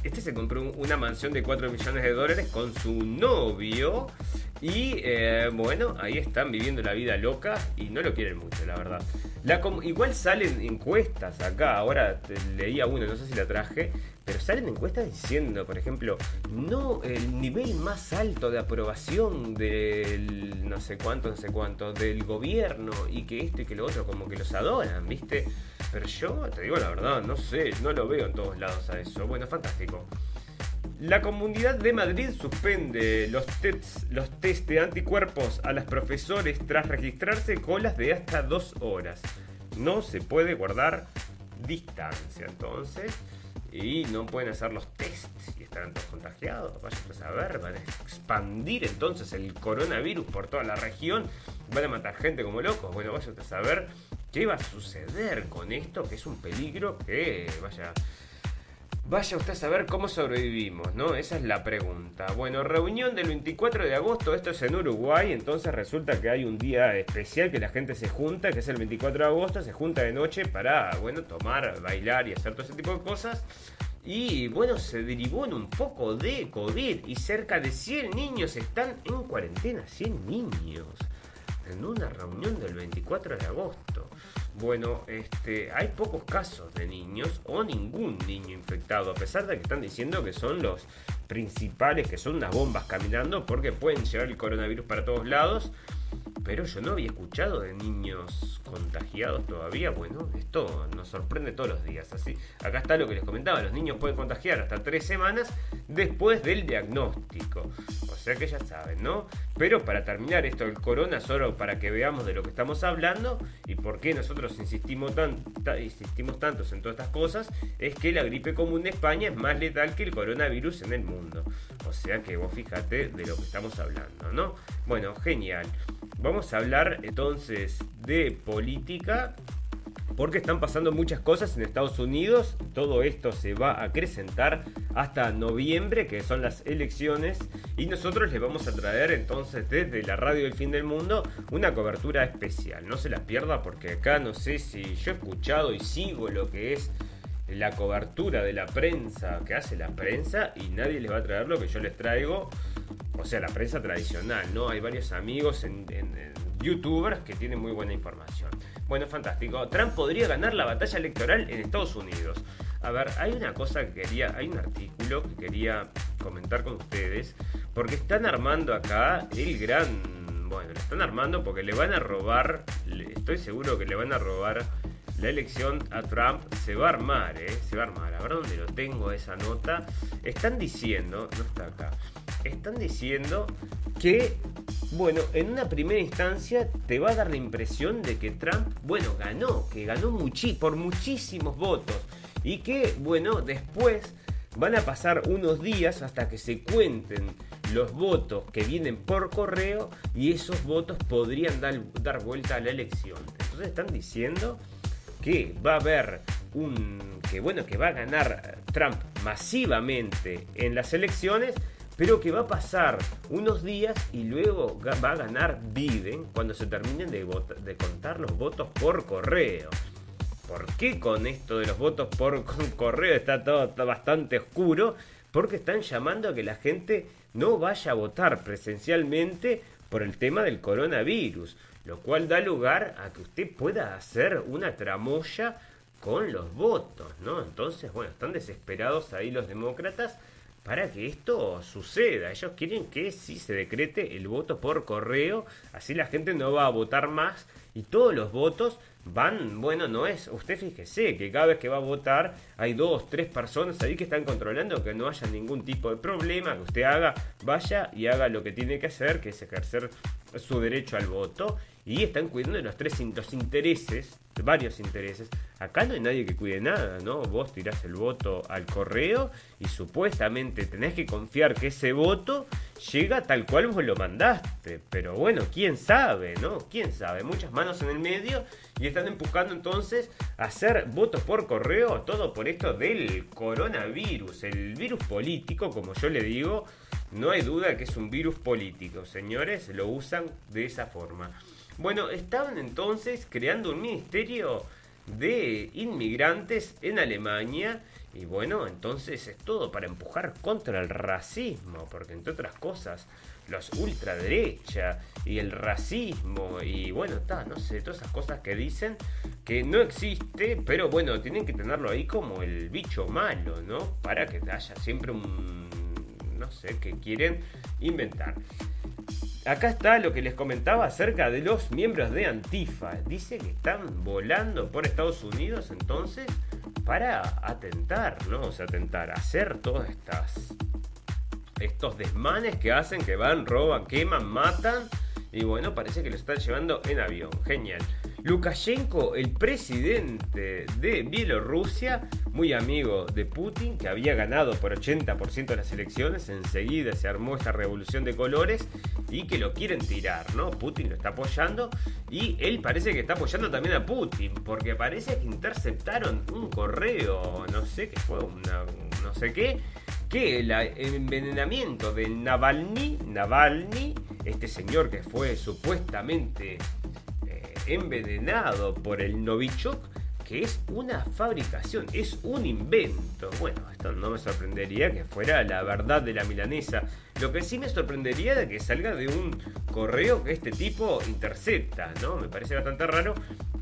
Este se compró una mansión de 4 millones de dólares con su novio. Y eh, bueno, ahí están viviendo la vida loca y no lo quieren mucho, la verdad. Igual salen encuestas acá, ahora leía una, no sé si la traje, pero salen encuestas diciendo, por ejemplo, no el nivel más alto de aprobación del no sé cuánto, no sé cuánto, del gobierno y que esto y que lo otro, como que los adoran, ¿viste? Pero yo te digo la verdad, no sé, no lo veo en todos lados a eso. Bueno, fantástico. La Comunidad de Madrid suspende los tests, los test de anticuerpos a los profesores tras registrarse colas de hasta dos horas. No se puede guardar distancia entonces y no pueden hacer los tests y estarán todos contagiados. Vaya a ver, van a expandir entonces el coronavirus por toda la región, van a matar gente como locos. Bueno, vaya a saber qué va a suceder con esto, que es un peligro que vaya Vaya usted a saber cómo sobrevivimos, ¿no? Esa es la pregunta. Bueno, reunión del 24 de agosto, esto es en Uruguay, entonces resulta que hay un día especial que la gente se junta, que es el 24 de agosto, se junta de noche para, bueno, tomar, bailar y hacer todo ese tipo de cosas. Y bueno, se derivó en un poco de COVID y cerca de 100 niños están en cuarentena, 100 niños, en una reunión del 24 de agosto. Bueno, este, hay pocos casos de niños o ningún niño infectado, a pesar de que están diciendo que son los principales, que son unas bombas caminando, porque pueden llevar el coronavirus para todos lados. Pero yo no había escuchado de niños contagiados todavía. Bueno, esto nos sorprende todos los días. Así, acá está lo que les comentaba: los niños pueden contagiar hasta tres semanas después del diagnóstico. O sea que ya saben, ¿no? Pero para terminar esto del corona, solo para que veamos de lo que estamos hablando y por qué nosotros insistimos, tan, insistimos tantos en todas estas cosas, es que la gripe común de España es más letal que el coronavirus en el mundo. O sea que vos fíjate de lo que estamos hablando, ¿no? Bueno, genial. Vamos a hablar entonces de política porque están pasando muchas cosas en Estados Unidos. Todo esto se va a acrecentar hasta noviembre, que son las elecciones, y nosotros les vamos a traer entonces desde la radio del fin del mundo una cobertura especial. No se la pierda porque acá no sé si yo he escuchado y sigo lo que es la cobertura de la prensa que hace la prensa y nadie les va a traer lo que yo les traigo. O sea, la prensa tradicional, ¿no? Hay varios amigos en, youtubers que tienen muy buena información. Bueno, fantástico. Trump podría ganar la batalla electoral en Estados Unidos. A ver, hay una cosa que quería, hay un artículo que quería comentar con ustedes, porque están armando acá el gran, bueno, lo están armando porque le van a robar, estoy seguro que le van a robar la elección a Trump se va a armar, ¿eh? Se va a armar. A ver dónde lo tengo esa nota. Están diciendo, no está acá, están diciendo que, bueno, en una primera instancia te va a dar la impresión de que Trump, bueno, ganó, que ganó por muchísimos votos. Y que, bueno, después van a pasar unos días hasta que se cuenten los votos que vienen por correo y esos votos podrían dar, dar vuelta a la elección. Entonces están diciendo que va a haber un que bueno que va a ganar Trump masivamente en las elecciones pero que va a pasar unos días y luego va a ganar Biden cuando se terminen de, de contar los votos por correo. ¿Por qué con esto de los votos por correo está todo bastante oscuro? Porque están llamando a que la gente no vaya a votar presencialmente por el tema del coronavirus lo cual da lugar a que usted pueda hacer una tramoya con los votos, ¿no? Entonces, bueno, están desesperados ahí los demócratas para que esto suceda. Ellos quieren que sí se decrete el voto por correo, así la gente no va a votar más y todos los votos van, bueno, no es, usted fíjese que cada vez que va a votar hay dos, tres personas ahí que están controlando que no haya ningún tipo de problema, que usted haga, vaya y haga lo que tiene que hacer, que es ejercer su derecho al voto y están cuidando de los tres los intereses, varios intereses. Acá no hay nadie que cuide nada, ¿no? Vos tirás el voto al correo y supuestamente tenés que confiar que ese voto llega tal cual vos lo mandaste. Pero bueno, quién sabe, ¿no? Quién sabe. Muchas manos en el medio y están empujando entonces a hacer votos por correo, todo por esto del coronavirus, el virus político, como yo le digo. No hay duda que es un virus político, señores, lo usan de esa forma. Bueno, estaban entonces creando un ministerio de inmigrantes en Alemania y bueno, entonces es todo para empujar contra el racismo, porque entre otras cosas, los ultraderecha y el racismo y bueno, está, no sé, todas esas cosas que dicen que no existe, pero bueno, tienen que tenerlo ahí como el bicho malo, ¿no? Para que haya siempre un, no sé, que quieren inventar. Acá está lo que les comentaba acerca de los miembros de Antifa. Dice que están volando por Estados Unidos entonces para atentar, ¿no? O sea, atentar, hacer todas estas estos desmanes que hacen, que van, roban, queman, matan. Y bueno, parece que lo están llevando en avión. Genial. Lukashenko, el presidente de Bielorrusia, muy amigo de Putin, que había ganado por 80% de las elecciones, enseguida se armó esta revolución de colores y que lo quieren tirar, ¿no? Putin lo está apoyando y él parece que está apoyando también a Putin, porque parece que interceptaron un correo, no sé qué fue, una, no sé qué, que el envenenamiento de Navalny, Navalny, este señor que fue supuestamente envenenado por el Novichok, que es una fabricación, es un invento. Bueno, esto no me sorprendería que fuera la verdad de la milanesa. Lo que sí me sorprendería de que salga de un correo que este tipo intercepta, ¿no? Me parece bastante raro,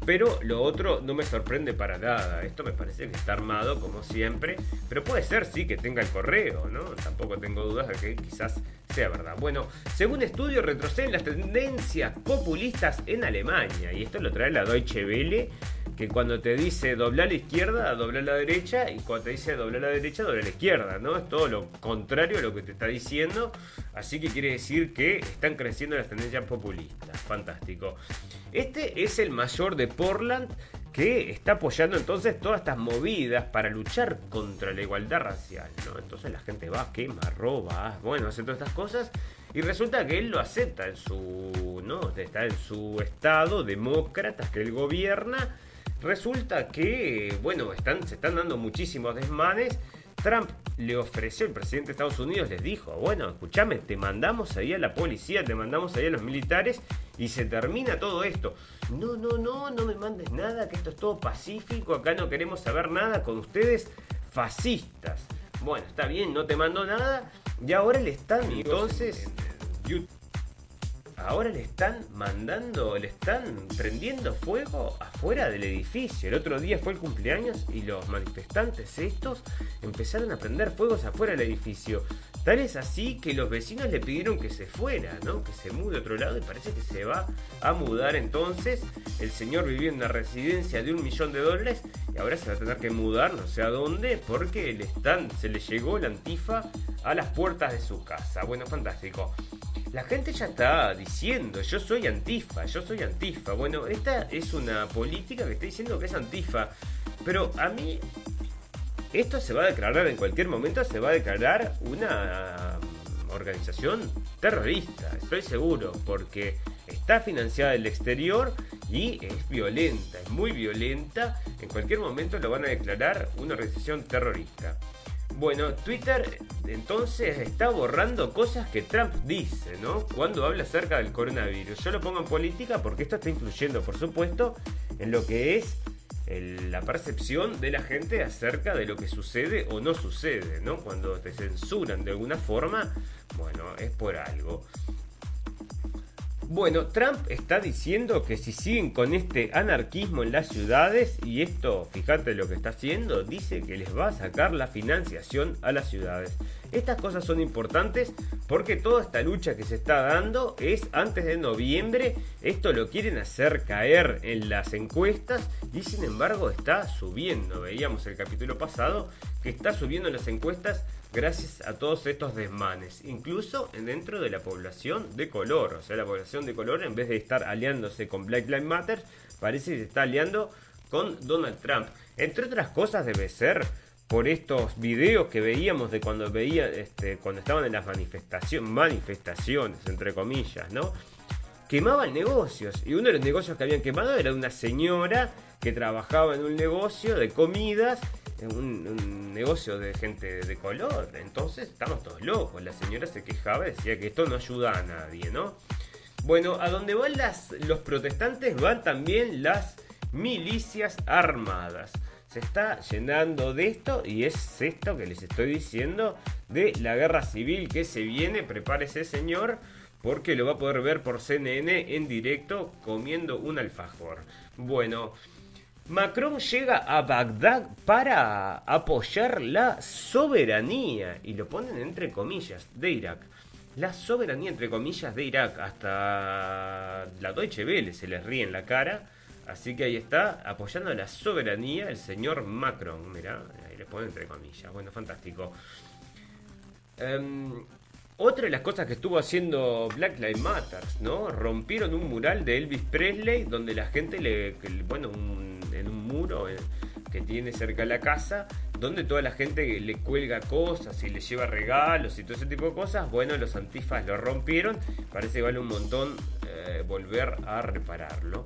pero lo otro no me sorprende para nada. Esto me parece que está armado como siempre, pero puede ser sí que tenga el correo, ¿no? Tampoco tengo dudas de que quizás sea verdad. Bueno, según estudio retroceden las tendencias populistas en Alemania y esto lo trae la Deutsche Welle que cuando te dice doblar la izquierda, doblar la derecha, y cuando te dice doblar la derecha, doblar la izquierda, ¿no? Es todo lo contrario a lo que te está diciendo, así que quiere decir que están creciendo las tendencias populistas. Fantástico. Este es el mayor de Portland que está apoyando entonces todas estas movidas para luchar contra la igualdad racial, ¿no? Entonces la gente va, quema, roba, bueno, hace todas estas cosas y resulta que él lo acepta en su, ¿no? Está en su estado demócrata que él gobierna resulta que, bueno, están, se están dando muchísimos desmanes. Trump le ofreció, el presidente de Estados Unidos les dijo, bueno, escúchame, te mandamos ahí a la policía, te mandamos ahí a los militares y se termina todo esto. No, no, no, no me mandes nada, que esto es todo pacífico, acá no queremos saber nada con ustedes, fascistas. Bueno, está bien, no te mando nada. Y ahora le están entonces... Ahora le están mandando, le están prendiendo fuego afuera del edificio. El otro día fue el cumpleaños y los manifestantes estos empezaron a prender fuegos afuera del edificio. Tal es así que los vecinos le pidieron que se fuera, ¿no? Que se mude a otro lado y parece que se va a mudar entonces. El señor vivía en una residencia de un millón de dólares y ahora se va a tener que mudar no sé a dónde porque le están, se le llegó la antifa a las puertas de su casa. Bueno, fantástico. La gente ya está diciendo, yo soy antifa, yo soy antifa. Bueno, esta es una política que está diciendo que es antifa. Pero a mí, esto se va a declarar en cualquier momento, se va a declarar una organización terrorista, estoy seguro, porque está financiada del exterior y es violenta, es muy violenta. En cualquier momento lo van a declarar una organización terrorista. Bueno, Twitter entonces está borrando cosas que Trump dice, ¿no? Cuando habla acerca del coronavirus. Yo lo pongo en política porque esto está influyendo, por supuesto, en lo que es la percepción de la gente acerca de lo que sucede o no sucede, ¿no? Cuando te censuran de alguna forma, bueno, es por algo. Bueno, Trump está diciendo que si siguen con este anarquismo en las ciudades, y esto, fíjate lo que está haciendo, dice que les va a sacar la financiación a las ciudades. Estas cosas son importantes porque toda esta lucha que se está dando es antes de noviembre, esto lo quieren hacer caer en las encuestas y sin embargo está subiendo. Veíamos el capítulo pasado que está subiendo en las encuestas gracias a todos estos desmanes, incluso dentro de la población de color. O sea, la población de color, en vez de estar aliándose con Black Lives Matter, parece que se está aliando con Donald Trump. Entre otras cosas, debe ser por estos videos que veíamos de cuando veía, este, cuando estaban en las manifestaciones, manifestaciones, entre comillas, ¿no? Quemaban negocios. Y uno de los negocios que habían quemado era una señora que trabajaba en un negocio de comidas un, un, negocio de gente de color. Entonces estamos todos locos. La señora se quejaba decía que esto no ayuda a nadie, ¿no? Bueno, a donde van los protestantes van también las milicias armadas. Se está llenando de esto y es esto que les estoy diciendo de la guerra civil que se viene. Prepárese señor porque lo va a poder ver por CNN en directo comiendo un alfajor. Bueno, Macron llega a Bagdad para apoyar la soberanía, y lo ponen entre comillas, de Irak. La soberanía entre comillas de Irak. Hasta la Deutsche Welle se les ríe en la cara. Así que ahí está, apoyando la soberanía el señor Macron. Mirá, ahí le ponen entre comillas. Bueno, fantástico. Em, otra de las cosas que estuvo haciendo Black Lives Matter, ¿no? Rompieron un mural de Elvis Presley donde la gente le, bueno, en un muro eh, que tiene cerca la casa, donde toda la gente le cuelga cosas y le lleva regalos y todo ese tipo de cosas. Bueno, los antifas lo rompieron, parece que vale un montón eh, volver a repararlo.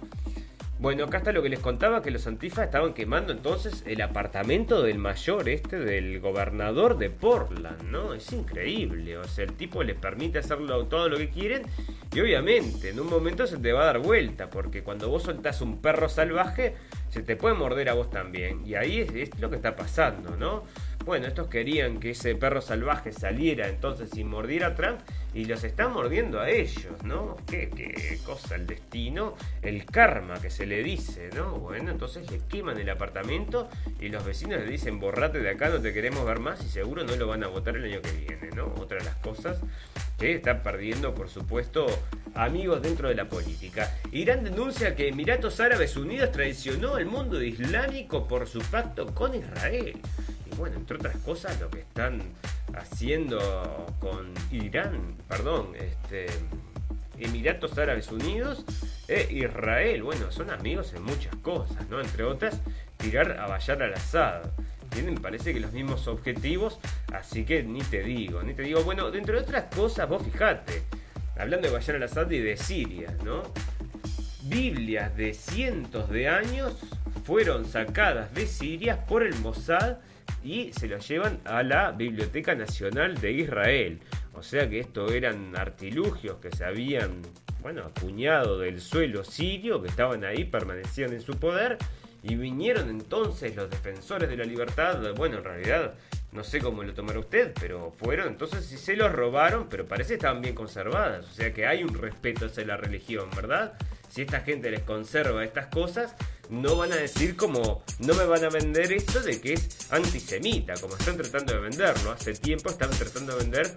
Bueno, acá está lo que les contaba, que los antifas estaban quemando entonces el apartamento del mayor este, del gobernador de Portland, ¿no? Es increíble, o sea, el tipo les permite hacerlo todo lo que quieren y obviamente en un momento se te va a dar vuelta, porque cuando vos soltás un perro salvaje, se te puede morder a vos también, y ahí es, es lo que está pasando, ¿no? Bueno, estos querían que ese perro salvaje saliera entonces y mordiera a Trump y los están mordiendo a ellos, ¿no? ¿Qué, qué cosa el destino, el karma que se le dice, ¿no? Bueno, entonces le queman el apartamento y los vecinos le dicen borrate de acá, no te queremos ver más y seguro no lo van a votar el año que viene, ¿no? Otra de las cosas que están perdiendo, por supuesto, amigos dentro de la política. Irán denuncia que Emiratos Árabes Unidos traicionó al mundo islámico por su pacto con Israel bueno, entre otras cosas, lo que están haciendo con Irán, perdón, este, Emiratos Árabes Unidos e Israel. Bueno, son amigos en muchas cosas, ¿no? Entre otras, tirar a Bayar al-Assad. Tienen, parece que los mismos objetivos, así que ni te digo, ni te digo. Bueno, dentro de otras cosas, vos fijate, hablando de Bayar al-Assad y de Siria, ¿no? Biblias de cientos de años fueron sacadas de Siria por el Mossad y se los llevan a la Biblioteca Nacional de Israel. O sea que esto eran artilugios que se habían, bueno, acuñado del suelo sirio, que estaban ahí, permanecían en su poder, y vinieron entonces los defensores de la libertad, bueno, en realidad no sé cómo lo tomará usted, pero fueron entonces si se los robaron, pero parece que estaban bien conservadas, o sea que hay un respeto hacia la religión, ¿verdad? Si esta gente les conserva estas cosas, no van a decir como, no me van a vender esto de que es antisemita, como están tratando de venderlo. Hace tiempo están tratando de vender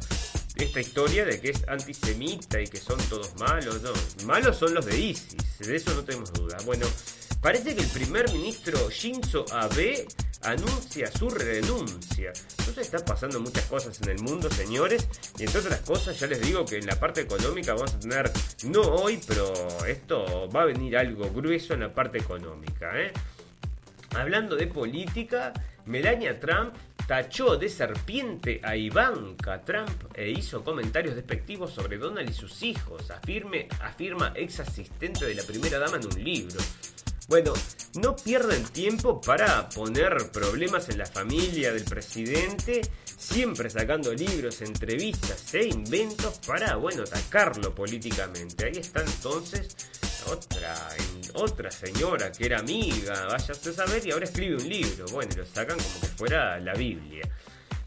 esta historia de que es antisemita y que son todos malos. No, malos son los de ISIS, de eso no tenemos duda. Bueno, parece que el primer ministro Shinzo Abe anuncia su renuncia. Entonces están pasando muchas cosas en el mundo, señores. Y entre otras cosas, ya les digo que en la parte económica vamos a tener, no hoy, pero esto va a venir algo grueso en la parte económica. ¿eh? Hablando de política, Melania Trump tachó de serpiente a Ivanka Trump e hizo comentarios despectivos sobre Donald y sus hijos, afirme, afirma ex asistente de la primera dama en un libro. Bueno, no pierden tiempo para poner problemas en la familia del presidente, siempre sacando libros, entrevistas e inventos para, bueno, atacarlo políticamente. Ahí está entonces otra, otra señora que era amiga, vaya a saber, y ahora escribe un libro. Bueno, lo sacan como que fuera la Biblia.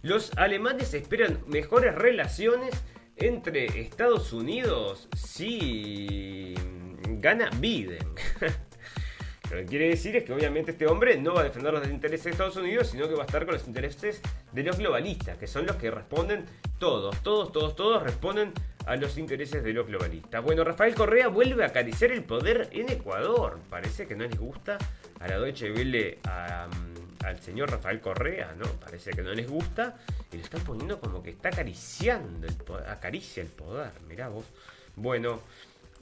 Los alemanes esperan mejores relaciones entre Estados Unidos si gana Biden. Lo que quiere decir es que obviamente este hombre no va a defender los intereses de Estados Unidos, sino que va a estar con los intereses de los globalistas, que son los que responden todos, todos, todos, todos responden a los intereses de los globalistas. Bueno, Rafael Correa vuelve a acariciar el poder en Ecuador. Parece que no les gusta a la Deutsche Welle al señor Rafael Correa, ¿no? Parece que no les gusta y le están poniendo como que está acariciando el poder, acaricia el poder, mirá vos. Bueno,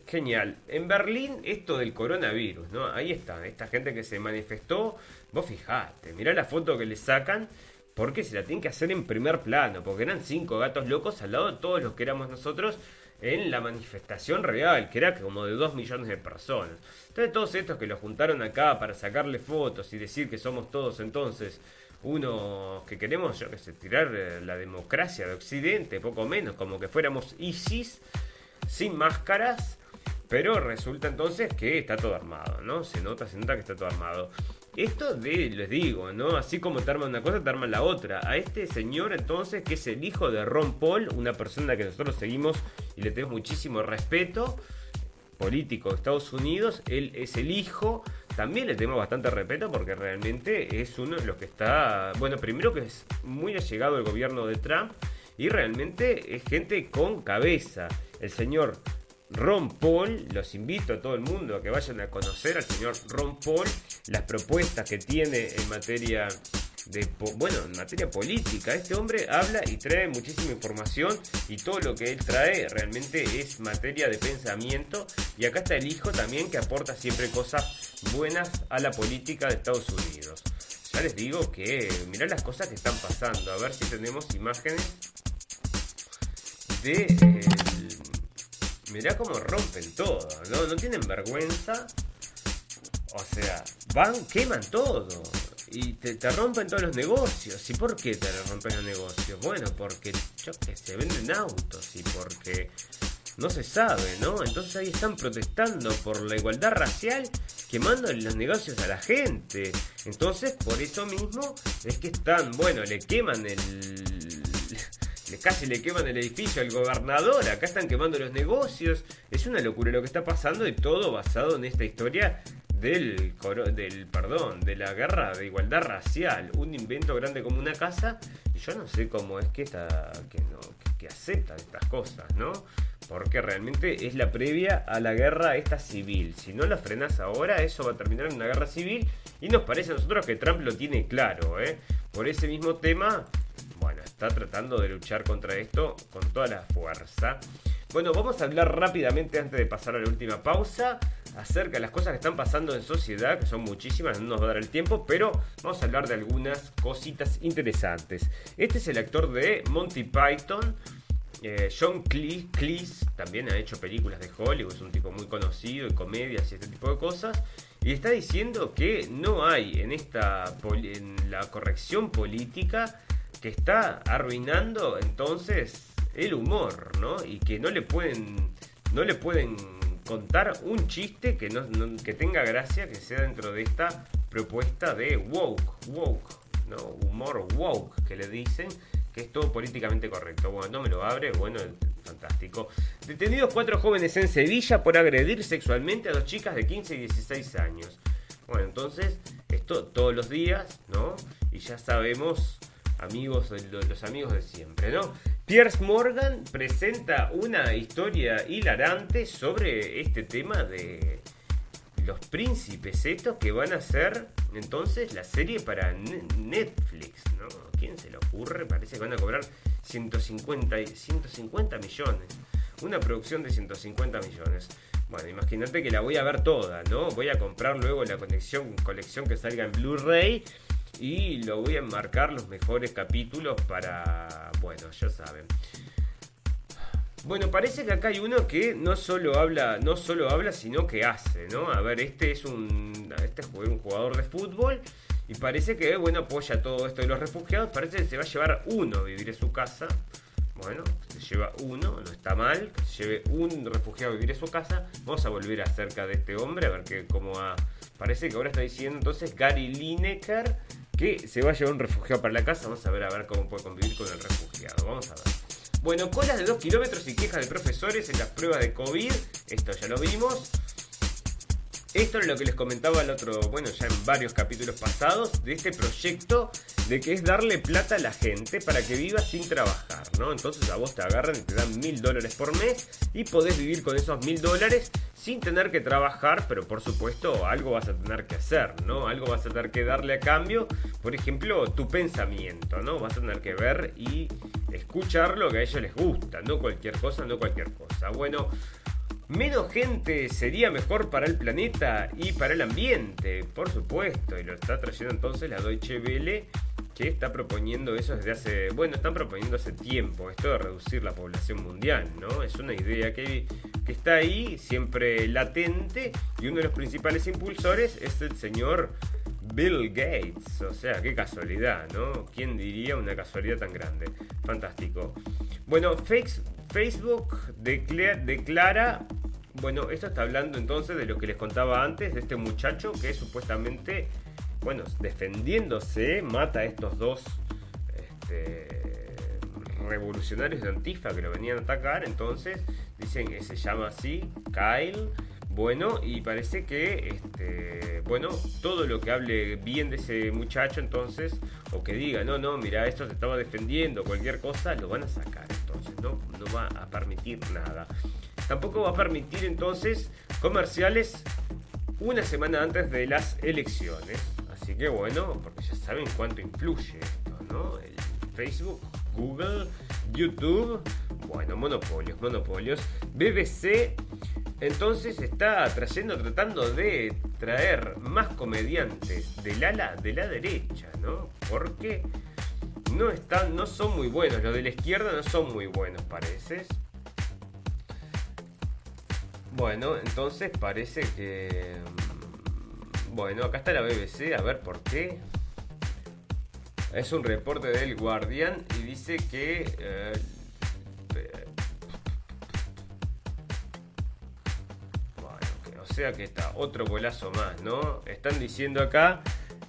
Genial. En Berlín, esto del coronavirus, ¿no? Ahí está, esta gente que se manifestó. Vos fijate, mirá la foto que le sacan, porque se la tienen que hacer en primer plano, porque eran cinco gatos locos al lado de todos los que éramos nosotros en la manifestación real, que era como de dos millones de personas. Entonces, todos estos que los juntaron acá para sacarle fotos y decir que somos todos entonces unos que queremos, yo que sé, tirar eh, la democracia de Occidente, poco menos, como que fuéramos ISIS, sin máscaras pero resulta entonces que está todo armado, ¿no? Se nota, se nota que está todo armado. Esto de, les digo, ¿no? Así como te arman una cosa, te arman la otra. A este señor entonces, que es el hijo de Ron Paul, una persona que nosotros seguimos y le tenemos muchísimo respeto, político de Estados Unidos, él es el hijo, también le tenemos bastante respeto porque realmente es uno de los que está, bueno, primero que es muy allegado al gobierno de Trump y realmente es gente con cabeza. El señor Ron Paul, los invito a todo el mundo a que vayan a conocer al señor Ron Paul, las propuestas que tiene en materia de, bueno, en materia política. Este hombre habla y trae muchísima información y todo lo que él trae realmente es materia de pensamiento. Y acá está el hijo también que aporta siempre cosas buenas a la política de Estados Unidos. Ya les digo que mirá las cosas que están pasando. A ver si tenemos imágenes de... Eh, mirá cómo rompen todo, ¿no? No tienen vergüenza. O sea, van, queman todo. Y te, rompen todos los negocios. ¿Y por qué te rompen los negocios? Bueno, porque yo se venden autos y porque no se sabe, ¿no? Entonces ahí están protestando por la igualdad racial, quemando los negocios a la gente. Entonces, por eso mismo es que están, bueno, le queman el casi le queman el edificio al gobernador, acá están quemando los negocios. Es una locura lo que está pasando y todo basado en esta historia del, del perdón, de la guerra de igualdad racial, un invento grande como una casa, y yo no sé cómo es que esta, que no, que, aceptan estas cosas, ¿no? Porque realmente es la previa a la guerra esta civil. Si no la frenas ahora, eso va a terminar en una guerra civil. Y nos parece a nosotros que Trump lo tiene claro, ¿eh? Por ese mismo tema, está tratando de luchar contra esto con toda la fuerza. Bueno, vamos a hablar rápidamente antes de pasar a la última pausa acerca de las cosas que están pasando en sociedad, que son muchísimas, no nos va a dar el tiempo, pero vamos a hablar de algunas cositas interesantes. Este es el actor de Monty Python. Eh, John Cleese también ha hecho películas de Hollywood, es un tipo muy conocido y comedias y este tipo de cosas. y está diciendo que no hay en esta en la corrección política que está arruinando entonces el humor, ¿no? Y que no le pueden no le pueden contar un chiste que no, que tenga gracia que sea dentro de esta propuesta de woke, woke, ¿no? Humor woke que le dicen que es todo políticamente correcto. Bueno, no me lo abre, bueno, fantástico. Detenidos cuatro jóvenes en Sevilla por agredir sexualmente a dos chicas de 15 y 16 años. Bueno, entonces, esto todos los días, ¿no? Y ya sabemos, amigos, los amigos de siempre, ¿no? Piers Morgan presenta una historia hilarante sobre este tema de los príncipes estos que van a ser entonces la serie para Netflix, ¿no? ¿Quién se le ocurre? Parece que van a cobrar 150, 150 millones. Una producción de 150 millones. Bueno, imagínate que la voy a ver toda, ¿no? Voy a comprar luego la conexión, colección que salga en Blu-ray y lo voy a enmarcar los mejores capítulos para, bueno, ya saben. Bueno, parece que acá hay uno que no solo habla, no solo habla, sino que hace, ¿no? A ver, este es un, este es un jugador de fútbol y parece que, bueno, apoya todo esto de los refugiados. Parece que se va a llevar uno a vivir en su casa. Bueno, se lleva uno, no está mal, que se lleve un refugiado a vivir en su casa. Vamos a volver acerca de este hombre, a ver que cómo va. Parece que ahora está diciendo entonces Gary Lineker que se va a llevar un refugiado para la casa. Vamos a ver a ver cómo puede convivir con el refugiado. Vamos a ver. Bueno, colas de 2 kilómetros y quejas de profesores en las pruebas de COVID. Esto ya lo vimos. Esto es lo que les comentaba el otro, bueno, ya en varios capítulos pasados, de este proyecto de que es darle plata a la gente para que viva sin trabajar, ¿no? Entonces a vos te agarran y te dan mil dólares por mes y podés vivir con esos mil dólares sin tener que trabajar, pero por supuesto algo vas a tener que hacer, ¿no? Algo vas a tener que darle a cambio, por ejemplo, tu pensamiento, ¿no? Vas a tener que ver y escuchar lo que a ellos les gusta, no cualquier cosa, no cualquier cosa. Bueno, Menos gente sería mejor para el planeta y para el ambiente, por supuesto, y lo está trayendo entonces la Deutsche Welle, que está proponiendo eso desde hace, bueno, están proponiendo hace tiempo, esto de reducir la población mundial, ¿no? Es una idea que, que está ahí, siempre latente, y uno de los principales impulsores es el señor Bill Gates, o sea, qué casualidad, ¿no? ¿Quién diría una casualidad tan grande? Fantástico. Bueno, Facebook declara, bueno, esto está hablando entonces de lo que les contaba antes, de este muchacho que supuestamente, bueno, defendiéndose, mata a estos dos este, revolucionarios de Antifa que lo venían a atacar, entonces dicen que se llama así, Kyle bueno, y parece que, este, bueno, todo lo que hable bien de ese muchacho entonces, o que diga, no, no, mira, esto se estaba defendiendo, cualquier cosa, lo van a sacar entonces, no, no va a permitir nada. Tampoco va a permitir entonces comerciales una semana antes de las elecciones. Que bueno, porque ya saben cuánto influye esto, ¿no? Facebook, Google, YouTube, bueno, monopolios, monopolios. BBC entonces está trayendo, tratando de traer más comediantes del ala de la derecha, ¿no? Porque no están, no son muy buenos, los de la izquierda no son muy buenos, parece. Bueno, entonces parece que. Bueno, acá está la BBC, a ver por qué. Es un reporte del Guardian y dice que eh, sea que está otro golazo más, ¿no? Están diciendo acá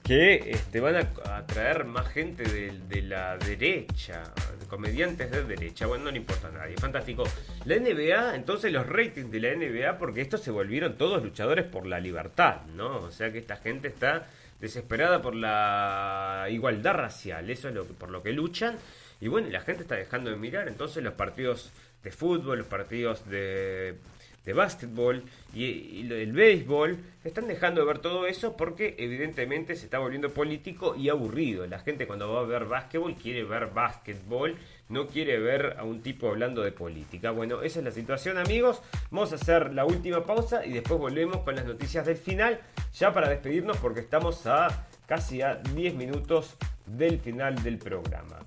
que este, van a atraer más gente de, la derecha, comediantes de derecha. Bueno, no le importa a nadie. Fantástico. La NBA, entonces los ratings de la NBA, porque estos se volvieron todos luchadores por la libertad, ¿no? O sea que esta gente está desesperada por la igualdad racial. Eso es lo por lo que luchan. Y bueno, la gente está dejando de mirar. Entonces los partidos de fútbol, los partidos de de básquetbol y, el béisbol, están dejando de ver todo eso porque evidentemente se está volviendo político y aburrido. La gente cuando va a ver básquetbol quiere ver básquetbol, no quiere ver a un tipo hablando de política. Bueno, esa es la situación amigos. Vamos a hacer la última pausa y después volvemos con las noticias del final, ya para despedirnos porque estamos a casi a 10 minutos del final del programa.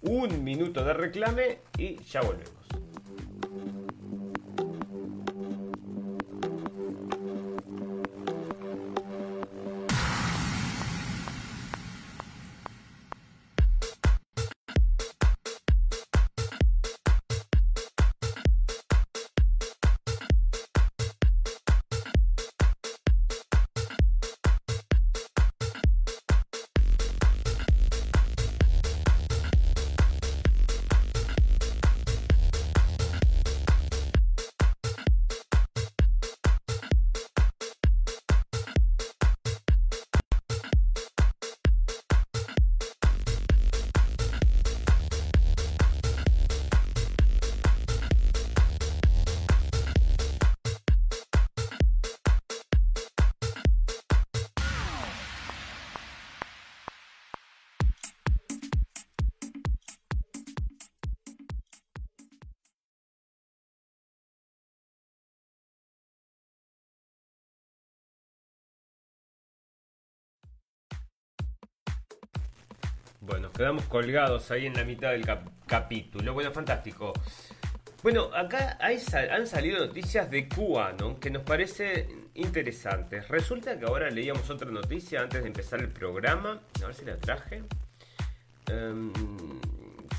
Un minuto de reclame y ya volvemos. Bueno, quedamos colgados ahí en la mitad del cap- capítulo. Bueno, fantástico. Bueno, acá han salido noticias de QAnon que nos parecen interesantes. Resulta que ahora leíamos otra noticia antes de empezar el programa. A ver si la traje. Em,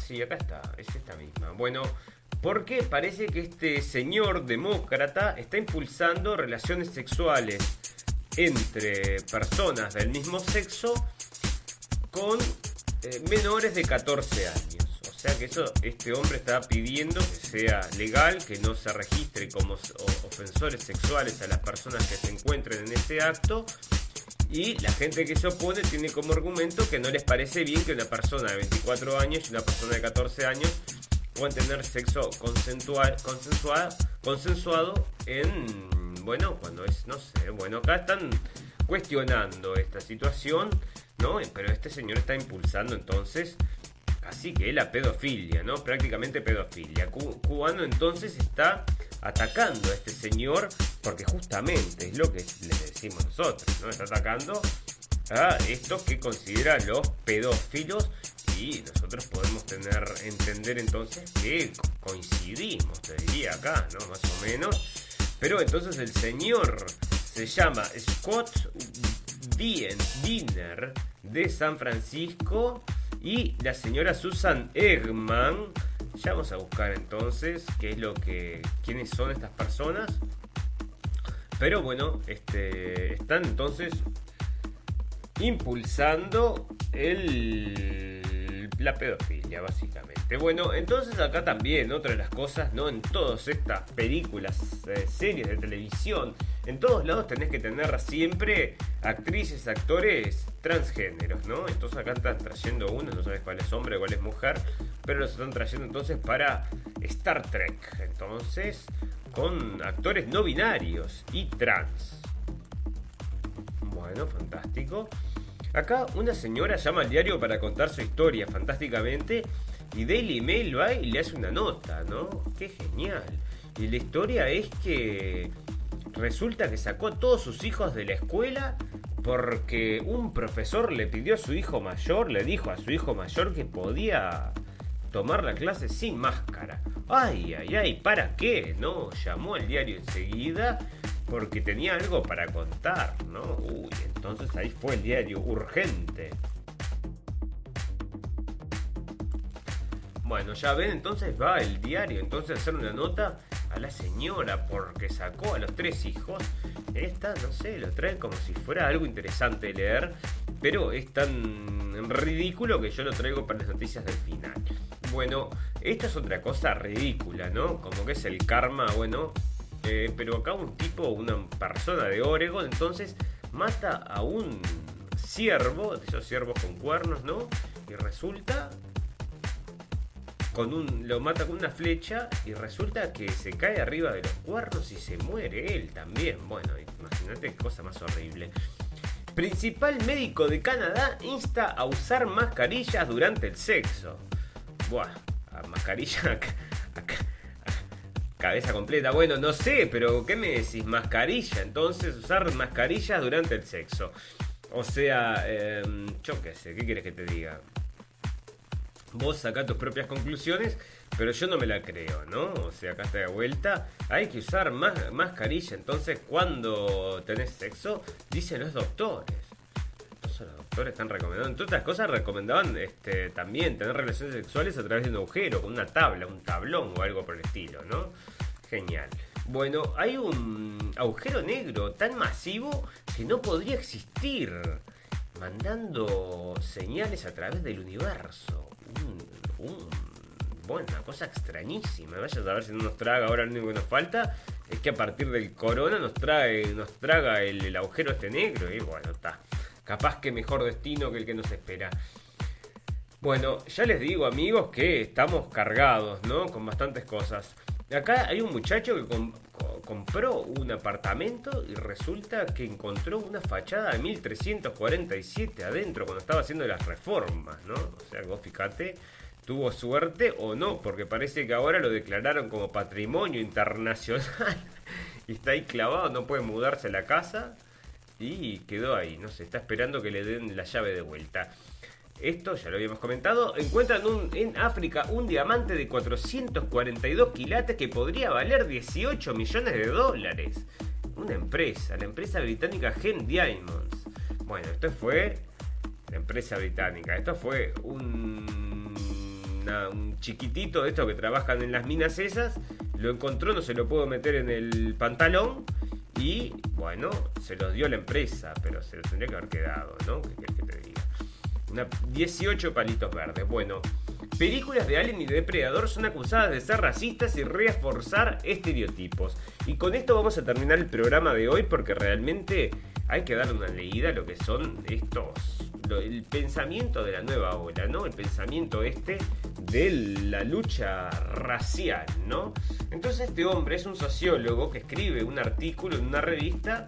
sí, acá está, es esta misma. Bueno, porque parece que este señor demócrata está impulsando relaciones sexuales entre personas del mismo sexo con eh, menores de 14 años. O sea que eso, este hombre está pidiendo que sea legal, que no se registre como ofensores sexuales a las personas que se encuentren en ese acto. Y la gente que se opone tiene como argumento que no les parece bien que una persona de 24 años y una persona de 14 años puedan tener sexo consensual, consensuado en, bueno, cuando es, no sé, bueno, acá están cuestionando esta situación, ¿no? Pero este señor está impulsando entonces casi que la pedofilia, ¿no? Prácticamente pedofilia. Cu- Cubano entonces está atacando a este señor porque justamente es lo que le decimos nosotros, ¿no? Está atacando a estos que considera los pedófilos y nosotros podemos tener entender entonces que co- coincidimos, te diría acá, ¿no? Más o menos. Pero entonces el señor se llama Scott Dinner de San Francisco y la señora Susan Eggman. Ya vamos a buscar entonces qué es lo que. quiénes son estas personas. Pero bueno, este. están entonces impulsando el, la pedofilia, básicamente. Bueno, entonces acá también, otra de las cosas, ¿no? En todas estas películas, eh, series de televisión, en todos lados tenés que tener siempre actrices, actores transgéneros, ¿no? Entonces acá están trayendo uno, no sabes cuál es hombre, cuál es mujer, pero los están trayendo entonces para Star Trek. Entonces, con actores no binarios y trans. Bueno, fantástico. Acá una señora llama al diario para contar su historia fantásticamente y Daily Mail va y le hace una nota, ¿no? Qué genial. Y la historia es que resulta que sacó a todos sus hijos de la escuela porque un profesor le pidió a su hijo mayor, le dijo a su hijo mayor que podía tomar la clase sin máscara. Ay, ay, ay, ¿para qué? No, llamó al diario enseguida porque tenía algo para contar, ¿no? Uy, entonces ahí fue el diario, urgente. Bueno, ya ven, entonces va el diario, entonces hacer una nota a la señora porque sacó a los tres hijos. Esta, no sé, lo traen como si fuera algo interesante de leer, pero es tan ridículo que yo lo traigo para las noticias del final. Bueno, esta es otra cosa ridícula, ¿no? Como que es el karma, bueno, eh, pero acá un tipo, una persona de Oregon, entonces mata a un ciervo, de esos ciervos con cuernos, ¿no? Y resulta con un lo mata con una flecha y resulta que se cae arriba de los cuernos y se muere él también. Bueno, imagínate qué cosa más horrible. Principal médico de Canadá insta a usar mascarillas durante el sexo. Buah, a mascarilla acá- acá- cabeza completa. Bueno, no sé, pero ¿qué me decís? Mascarilla. Entonces, usar mascarillas durante el sexo. O sea, em, yo qué sé, ¿qué quieres que te diga? Vos sacá tus propias conclusiones, pero yo no me la creo, ¿no? O sea, acá está de vuelta. Hay que usar más mascarilla. Entonces, cuando tenés sexo, dicen los doctores. Los doctores están recomendando. Entre otras cosas, recomendaban este, también tener relaciones sexuales a través de un agujero, con una tabla, un tablón o algo por el estilo, ¿no? Genial. Bueno, hay un agujero negro tan masivo que no podría existir, mandando señales a través del universo. Un, un- bueno, una cosa extrañísima. Vaya a saber si no nos traga ahora lo único que nos falta es que a partir del corona nos traga el agujero este negro. Y bueno, está. Capaz que mejor destino que el que nos espera. Bueno, ya les digo amigos que estamos cargados, ¿no? Con bastantes cosas. Acá hay un muchacho que com- co- compró un apartamento y resulta que encontró una fachada de 1347 adentro cuando estaba haciendo las reformas, ¿no? O sea, vos fíjate, tuvo suerte o no, porque parece que ahora lo declararon como patrimonio internacional y está ahí clavado, no puede mudarse a la casa y quedó ahí, no sé, está esperando que le den la llave de vuelta. esto ya lo habíamos comentado, encuentran en África un diamante de 442 quilates que podría valer 18 millones de dólares. Una empresa, la empresa británica Gen Diamonds. Bueno, esto fue la empresa británica. Esto fue un, un chiquitito de estos que trabajan en las minas esas. Lo encontró, no se lo pudo meter en el pantalón. Y bueno, se los dio la empresa, pero se lo tendría que haber quedado, ¿no? ¿Qué que te diga? Una, 18 palitos verdes. Bueno, películas de Alien y Depredador son acusadas de ser racistas y reforzar estereotipos. Y con esto vamos a terminar el programa de hoy porque realmente hay que darle una leída a lo que son estos. El pensamiento de la nueva ola, ¿no? El pensamiento este de la lucha racial, ¿no? Entonces este hombre es un sociólogo que escribe un artículo en una revista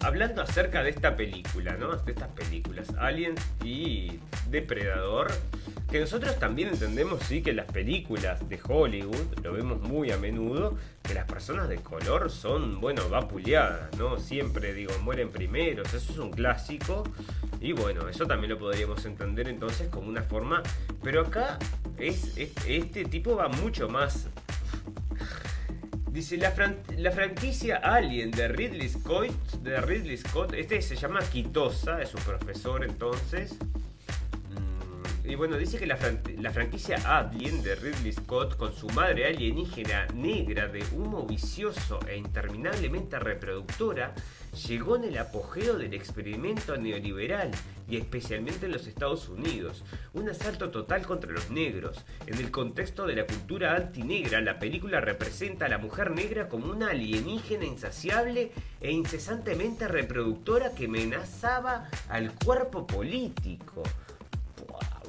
hablando acerca de esta película, ¿no? De estas películas, Aliens y Depredador, que nosotros también entendemos, sí, que las películas de Hollywood, lo vemos muy a menudo, que las personas de color son, bueno, vapuleadas, ¿no? Siempre, digo, mueren primeros, eso es un clásico, y bueno, eso también lo podríamos entender entonces como una forma, pero acá es, es- este tipo va mucho más Dice la, fran- la franquicia Alien de Ridley Scott, de Ridley Scott, este se llama Quitosa, es un profesor entonces. Y bueno, dice que la, la franquicia Alien de Ridley Scott, con su madre alienígena negra de humo vicioso e interminablemente reproductora, llegó en el apogeo del experimento neoliberal y especialmente en los Estados Unidos. Un asalto total contra los negros. En el contexto de la cultura antinegra, la película representa a la mujer negra como una alienígena insaciable e incesantemente reproductora que amenazaba al cuerpo político.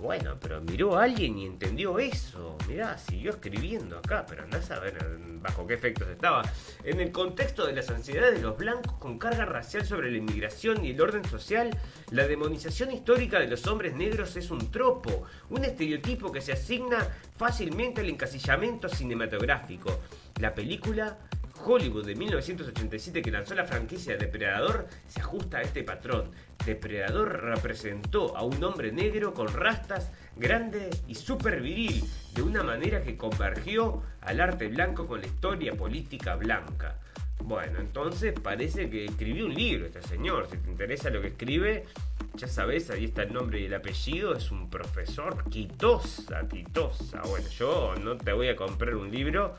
Bueno, pero miró a alguien y entendió eso. Mirá, siguió escribiendo acá, pero andás a ver bajo qué efectos estaba. En el contexto de las ansiedades de los blancos con carga racial sobre la inmigración y el orden social, la demonización histórica de los hombres negros es un tropo, un estereotipo que se asigna fácilmente al encasillamiento cinematográfico. La película Hollywood de 1987 que lanzó la franquicia de Depredador se ajusta a este patrón. Depredador representó a un hombre negro con rastas, grande y súper viril, de una manera que convergió al arte blanco con la historia política blanca. Bueno, entonces parece que escribió un libro este señor. Si te interesa lo que escribe, ya sabes, ahí está el nombre y el apellido. Es un profesor Quitosa, Quitosa. Bueno, yo no te voy a comprar un libro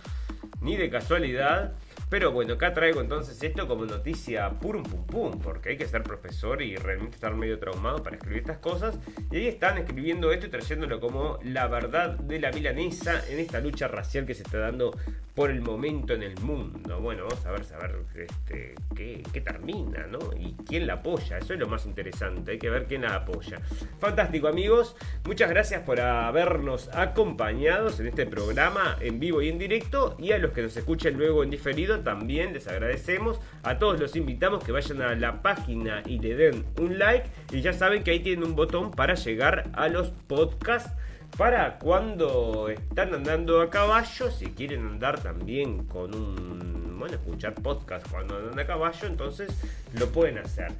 ni de casualidad. Pero bueno, acá traigo entonces esto como noticia purum pum pum, porque hay que ser profesor y realmente estar medio traumado para escribir estas cosas. Y ahí están escribiendo esto y trayéndolo como la verdad de la milanesa en esta lucha racial que se está dando por el momento en el mundo. Bueno, vamos a ver, saber este, qué, qué termina, ¿no? Y quién la apoya, eso es lo más interesante, hay que ver quién la apoya. Fantástico amigos, muchas gracias por habernos acompañado en este programa en vivo y en directo y a los que nos escuchen luego en diferido también les agradecemos. A todos los invitamos que vayan a la página y le den un like y ya saben que ahí tienen un botón para llegar a los podcasts para cuando están andando a caballo, si quieren andar también con un, bueno, escuchar podcast cuando andan a caballo, entonces lo pueden hacer.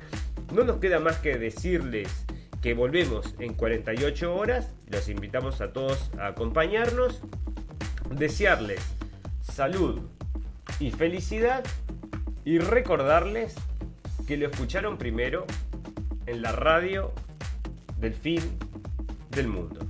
No nos queda más que decirles que volvemos en 48 horas, los invitamos a todos a acompañarnos, desearles salud y felicidad y recordarles que lo escucharon primero en la radio del fin del mundo.